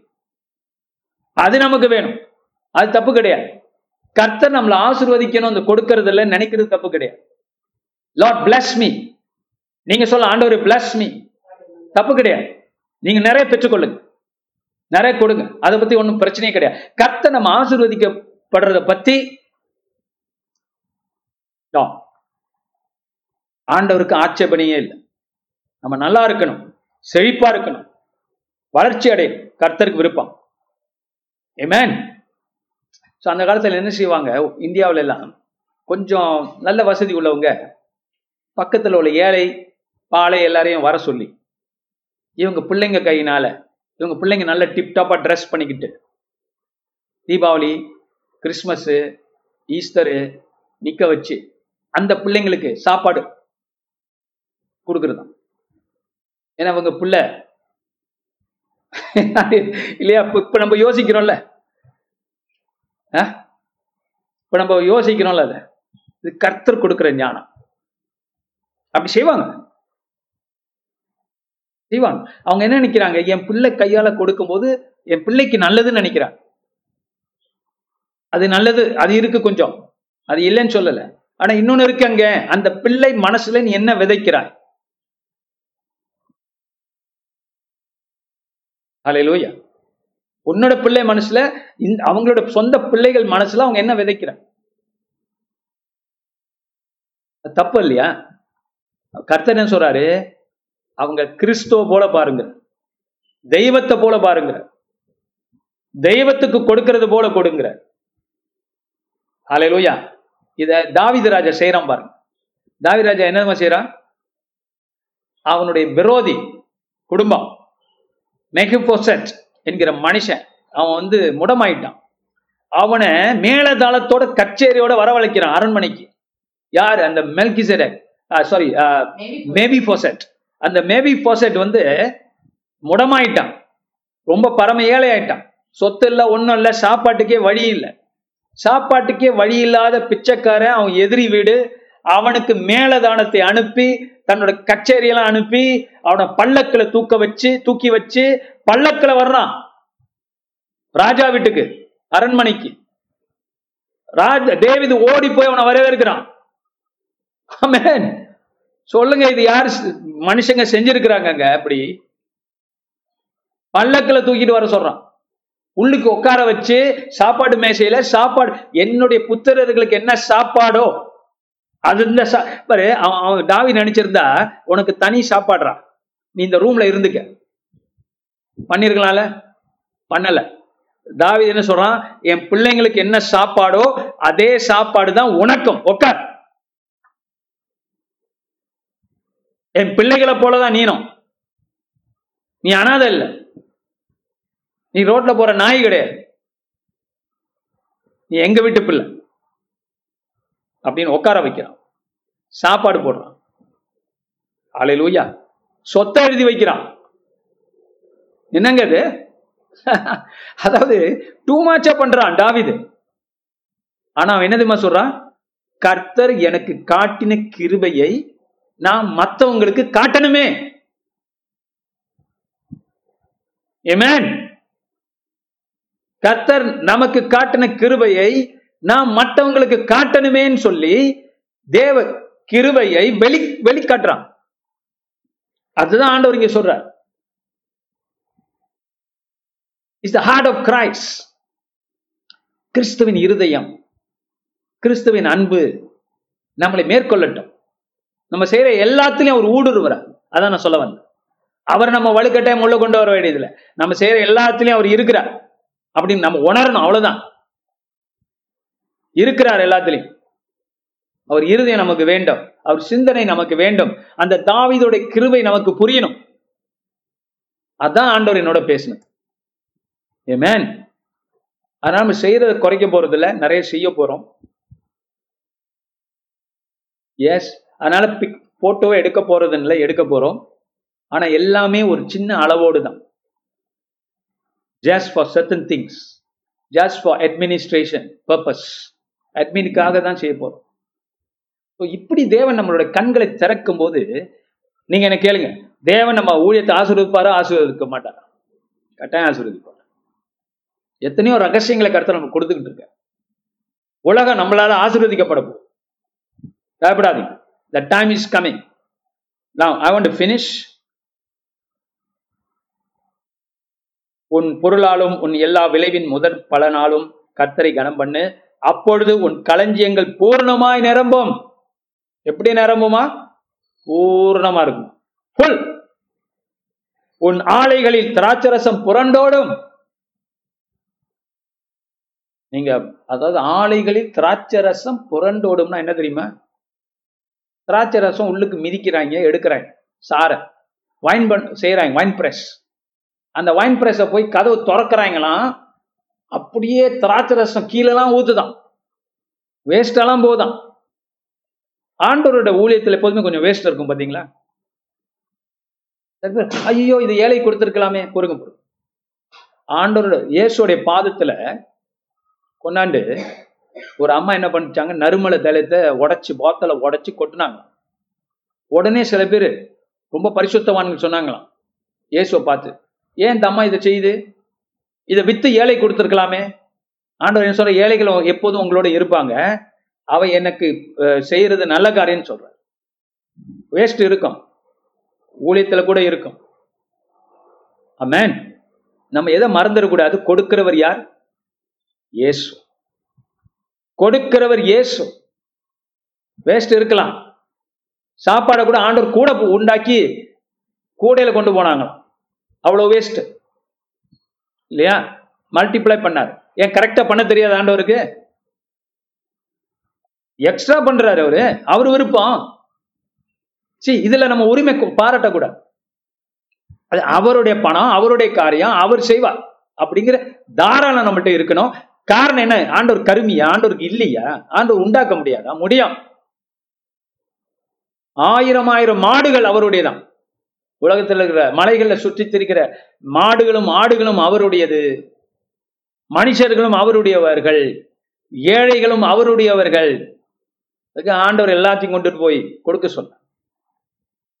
அது நமக்கு வேணும். அது தப்பு கிடையாது. கர்த்தர் நம்மளை ஆசிர்வதிக்கணும் அந்த கொடுக்கறதுல நினைக்கிறது தப்பு கிடையாது. லார்ட் பிளஸ் மீ நீங்க சொல்ல ஆண்டவர் பிளஸ் மீ தப்பு கிடையாது. நீங்க நிறைய பெற்றுக்கொள்ளுங்க. நிறைய கொடுங்க. அதை பத்தி ஒன்றும் பிரச்சனையே கிடையாது. கர்த்தர் நம்ம ஆசீர்வதிக்கப்படுறத பத்தி ஆண்டவருக்கு ஆட்சேபனையே இல்லை. நம்ம நல்லா இருக்கணும். செழிப்பா இருக்கணும். வளர்ச்சி அடையும் கர்த்தருக்கு விருப்பம். ஏமேன் ஸோ அந்த காலத்துல என்ன செய்வாங்க? இந்தியாவுல எல்லாம் கொஞ்சம் நல்ல வசதி உள்ளவங்க பக்கத்துல உள்ள ஏழை பாலை எல்லாரையும் வர சொல்லி இவங்க பிள்ளைங்க கையினால இவங்க பிள்ளைங்க நல்ல டிப்டாப்பா ட்ரெஸ் பண்ணிக்கிட்டு. தீபாவளி கிறிஸ்மஸ் ஈஸ்டரு நிக்க வச்சு அந்த பிள்ளைங்களுக்கு சாப்பாடு கொடுக்கறதாம் ஏன்னா அவங்க பிள்ளை. இல்லையா இப்ப இப்ப நம்ம யோசிக்கிறோம்ல. ஆ? இப்ப நம்ம யோசிக்கிறோம்ல அதை. இது கர்த்தர் கொடுக்குற ஞானம். அப்படி செய்வாங்க. செய்வாங்க அவங்க என்ன நினைக்கிறாங்க? என் பிள்ளை கையால கொடுக்கும்போது என் பிள்ளைக்கு நல்லதுன்னு நினைக்கிறாங்க அது நல்லது அது இருக்கு கொஞ்சம். அது இல்லைன்னு சொல்லல. ஆனா இன்னொன்னு இருக்கு அங்க. அந்த பிள்ளை மனசுல நீ என்ன விதைக்கிறாய்? அலையிலோயா உன்னோட பிள்ளை மனசுல இந்த அவங்களோட சொந்த பிள்ளைகள் மனசுல அவங்க என்ன விதைக்கிறாங்க? தப்பு இல்லையா? கர்த்தர் என்ன சொல்றாரு? அவங்க கிறிஸ்துவ போல பாருங்க. தெய்வத்தை போல பாருங்க. தெய்வத்துக்கு கொடுக்கிறது போல கொடுங்கிற ஹalleluya இத தாவீது ராஜா செய்யறான் பாருங்க. தாவீது ராஜா என்ன செய்யறான் அவனுடைய விரோதி குடும்பம் மெகிபோசட் என்கிற மனுஷன் அவன் வந்து முடமாயிட்டான். அவனை மேலதாளத்தோட கச்சேரியோட வரவழைக்கிறான் அரண்மனைக்கு. யார்? அந்த மெல்கிசெடக் சாரி மேபி போசட் அந்த மேபி போசட் வந்து முடமாயிட்டான். ரொம்ப பரம ஏழை ஆயிட்டான் சொத்து இல்லை ஒண்ணும் இல்ல சாப்பாட்டுக்கே வழி இல்லை. சாப்பாட்டுக்கே வழி இல்லாத பிச்சைக்காரன் அவன் எதிரி வீடு அவனுக்கு மேலதானத்தை அனுப்பி தன்னோட கச்சேரியெல்லாம் அனுப்பி அவனை பல்லக்கில் தூக்க வச்சு தூக்கி வச்சு பல்லக்கில் வர்றான். ராஜா வீட்டுக்கு அரண்மனைக்கு. ராஜ தேவிது ஓடி போய் அவனை வரவேற்கிறான். சொல்லுங்க இது யார் மனுஷங்க செஞ்சிருக்கிறாங்க அப்படி. பல்லக்கில் தூக்கிட்டு வர சொல்றான். உள்ளுக்கு உட்கார வச்சு சாப்பாடு மேசையில சாப்பாடு என்னுடைய புத்திரர்களுக்கு என்ன சாப்பாடோ அது இந்த சா- பாரு அவன் அவன் டாவி நினைச்சிருந்தா உனக்கு தனி சாப்பாடுறா. நீ இந்த ரூம்ல இருந்துக்க. பண்ணிருக்கலாம்ல? பண்ணல. தாவி என்ன சொல்றான்? என் பிள்ளைங்களுக்கு என்ன சாப்பாடோ அதே சாப்பாடு தான் உனக்கும். உட்கார். என் பிள்ளைகளை போலதான் நீனும். நீ அனாதை இல்ல நீ ரோட்ல போற நாய் கிடையாது. நீ எங்க வீட்டு பிள்ளை. அப்படின்னு உட்கார வைக்கிறான். சாப்பாடு போடுறான். அலையிலூயா. சொத்தை எழுதி வைக்கிறான். என்னங்க அது அதாவது டூ மாச்சா பண்றான் டாவிது. ஆனா அவன் என்னதுமா சொல்றான்? கர்த்தர் எனக்கு காட்டின கிருபையை நான் மத்தவங்களுக்கு காட்டணுமே. Amen. கர்த்தர் நமக்கு காட்டின கிருபையை நாம் மற்றவங்களுக்கு காட்டணுமேன்னு சொல்லி தேவ கிருபையை வெளி வெளிக்காட்டுறான். அதுதான் ஆண்டவர் இங்க சொல்றார். Is the heart of Christ கிறிஸ்துவின் இருதயம் கிறிஸ்துவின் அன்பு நம்மளை மேற்கொள்ளட்டும். நம்ம செய்யற எல்லாத்துலயும் அவர் ஊடுருவுறார் அதான் நான் சொல்ல வந்தேன். அவர் நம்ம வலுக்கட்டாயம் உள்ள கொண்டு வர வேண்டியதுல நம்ம செய்யற எல்லாத்துலயும் அவர் இருக்கிறார். அப்படின்னு நம்ம உணரணும். அவ்வளவுதான். இருக்கிறார் எல்லாத்துலயும். அவர் இருதயம் நமக்கு வேண்டும். அவர் சிந்தனை நமக்கு வேண்டும். அந்த தாவிதோடைய கிருவை நமக்கு புரியணும். அதான் ஆண்டவர் என்னோட பேசணும் ஏமேன் அதனால நம்ம செய்யறதை குறைக்க போறது இல்லை நிறைய செய்ய போறோம். எஸ் அதனால பிக் போட்டோவை எடுக்க போறதுன்னு இல்லை எடுக்க போறோம். ஆனா எல்லாமே ஒரு சின்ன அளவோடு தான். Just for certain things just for administration purpose அட்மினுக்காக தான் செய்ய போறோம். So, இப்படி தேவன் நம்மளோட கண்களை திறக்கும் போது நீங்க என்ன கேளுங்க. தேவன் நம்ம ஊழியத்தை ஆசீர்வதிப்பாரா ஆசீர்வதிக்க மாட்டாரா? கட்டாயம் ஆசீர்வதிப்பார். எத்தனையோ ரகசியங்களை கருத்தை நம்ம கொடுத்துக்கிட்டு இருக்க உலகம் நம்மளால ஆசீர்வதிக்கப்பட போகும் பயப்படாதீங்க. The time is coming now I want to finish. உன் பொருளாலும் உன் எல்லா விளைவின் முதற் பலனாலும் கத்தரை கனம் பண்ணு. அப்பொழுது உன் களஞ்சியங்கள் பூர்ணமாய் நிரம்பும். எப்படி நிரம்புமா? பூர்ணமா இருக்கும். புல் உன் ஆலைகளில் திராட்சரசம் புரண்டோடும். நீங்க அதாவது ஆலைகளில் திராட்சரசம் புரண்டோடும்னா என்ன தெரியுமா? திராட்சை ரசம் உள்ளுக்கு மிதிக்கிறாங்க எடுக்கிறாங்க. சாரை வைன் பண் செய்யறாங்க வைன் பிரஸ் அந்த வைன் ப்ரெஸ்ஸை போய் கதவு திறக்கிறாங்களாம் அப்படியே திராட்சை ரசம் கீழெல்லாம் ஊத்துதான் வேஸ்டெல்லாம் போதான் ஆண்டவரோட ஊழியத்தில் எப்போதுமே கொஞ்சம் வேஸ்ட் இருக்கும் பாத்தீங்களா? ஐயோ இது ஏழை கொடுத்துருக்கலாமே. பொறுங்க பொறுங்க. ஆண்டவரோட இயேசுடைய பாதத்துல கொண்டாண்டு ஒரு அம்மா என்ன பண்ணிச்சாங்க நறுமலை தலத்தை உடைச்சு பாத்தலை உடைச்சு கொட்டினாங்க. உடனே சில பேர் ரொம்ப பரிசுத்தவான்கள் சொன்னாங்களாம். இயேசுவை பார்த்து ஏன் இந்த அம்மா இதை செய்யுது? இதை வித்து ஏழை கொடுத்துருக்கலாமே. ஆண்டவர் என்ன சொல்ற ஏழைகள் எப்போதும் உங்களோட இருப்பாங்க. அவ எனக்கு செய்யறது நல்ல காரியம்னு சொல்ற வேஸ்ட் இருக்கும். ஊழியத்துல கூட இருக்கும். அமேன் நம்ம எதை மறந்துடக்கூடாது? கொடுக்கிறவர் யார்? இயேசு. கொடுக்கிறவர் இயேசு. வேஸ்ட் இருக்கலாம். சாப்பாடை கூட ஆண்டவர் கூட உண்டாக்கி கூடையில கொண்டு போனாங்களாம். அவ்வளவு வேஸ்ட் இல்லையா? மல்டிப்ளை பண்ணார். ஏன் கரெக்டா பண்ண தெரியாது ஆண்டவருக்கு? எக்ஸ்ட்ரா பண்றாரு அவரு. அவர் விருப்பம். சி இதுல நம்ம உரிமை கு- பாராட்டக்கூடாது அது அவருடைய பணம் அவருடைய காரியம் அவர் செய்வார். அப்படிங்கிற தாராளம் நம்மகிட்ட இருக்கணும். காரணம் என்ன? ஆண்டவர் கருமியா? ஆண்டவருக்கு இல்லையா? ஆண்டவர் உண்டாக்க முடியாதா? முடியும். ஆயிரம் ஆயிரம் மாடுகள் அவருடையதான் உலகத்தில் இருக்கிற மலைகள்ல சுற்றி திரிக்கிற மாடுகளும் ஆடுகளும் அவருடையது. மனுஷர்களும் அவருடையவர்கள். ஏழைகளும் அவருடையவர்கள். அதுக்கு ஆண்டவர் எல்லாத்தையும் கொண்டுட்டு போய் கொடுக்க சொன்னார்.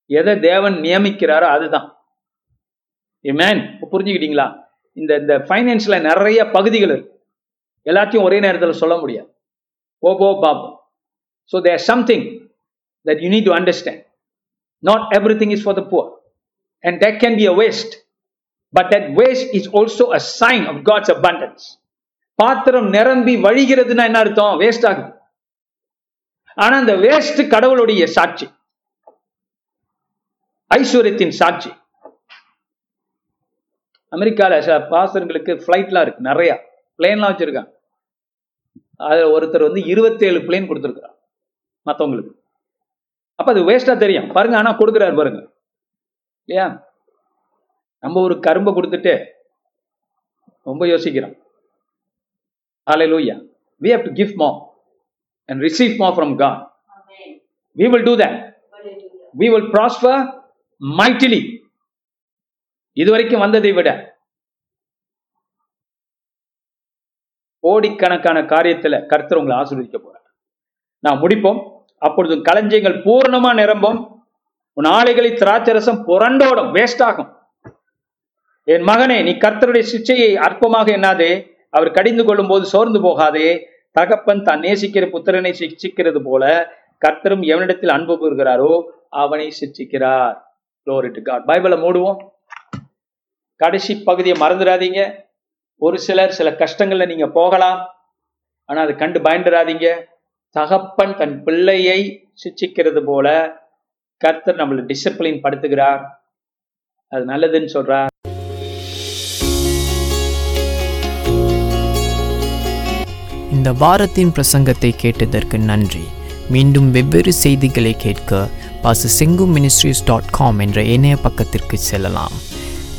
எதை தேவன் நியமிக்கிறாரோ அதுதான். மேன் புரிஞ்சுக்கிட்டீங்களா? இந்த இந்த ஃபைனான்ஸ்ல நிறைய பகுதிகள் இருக்கு. எல்லாத்தையும் ஒரே நேரத்தில் சொல்ல முடியாது. ஓ போ பார்ப்போம் so there something that you need to understand not everything is for the poor and that can be a waste but that waste is also a sign of God's abundance பாத்திரம் நிரம்பி வழிகிறதுன்னா என்ன அர்த்தம்? வேஸ்ட் ஆகுது. ஆனா அந்த வேஸ்ட் கடவுளுடைய சாட்சி. ஐஸ்வர்யத்தின் சாட்சி. அமெரிக்கால பாசர்களுக்கு ஃப்ளைட்லாம் ஃபிளைட்லாம் இருக்கு நிறையா. பிளேன்லாம் வச்சிருக்காங்க அதுல ஒருத்தர் வந்து 27 பிளேன் கொடுத்துருக்கார் மத்தவங்களுக்கு அப்ப அது வேஸ்டா தெரியும் பாருங்க ஆனா கொடுக்குறாரு பாருங்க இல்லையா நம்ம ஒரு கரும்பை கொடுத்துட்டு ரொம்ப யோசிக்கிறோம் Hallelujah. We have to give more and receive more from God. Amen. We will do that. Hallelujah. We will prosper mightily. இதுவரைக்கும் வந்ததை விட கோடிக்கணக்கான காரியத்துல கர்த்தர் உங்களை ஆசீர்வதிக்க போறார். நான் முடிப்போம். அப்பொழுது களஞ்சியங்கள் பூர்ணமா நிரம்பும். உன் ஆலைகளில் திராட்சரசம் புரண்டோடும் வேஸ்ட் ஆகும். என் மகனே நீ கர்த்தருடைய சிச்சையை அற்பமாக எண்ணாதே. அவர் கடிந்து கொள்ளும் போது சோர்ந்து போகாதே. தகப்பன் தான் நேசிக்கிற புத்திரனை சிக்ஷிக்கிறது போல கர்த்தரும் எவனிடத்தில் அன்பு கூறுகிறாரோ அவனை சிச்சிக்கிறார் பைபிளை மூடுவோம். கடைசி பகுதியை மறந்துடாதீங்க. ஒரு சிலர் சில கஷ்டங்கள்ல நீங்க போகலாம். ஆனா அதை கண்டு பயந்துடாதீங்க. தகப்பன் தன் பிள்ளையை சிச்சிக்கிறது போல கர்த்தர் நம்மளை டிசிப்ளின் படுத்துகிறார். அது நல்லதுன்னு சொல்றார். இந்த வாரத்தின் பிரசங்கத்தை கேட்டதற்கு நன்றி. மீண்டும் வெவ்வேறு செய்திகளை கேட்க பாச செங்கு மினிஸ்ட்ரிஸ் டாட் காம் என்ற இணைய பக்கத்திற்கு செல்லலாம்.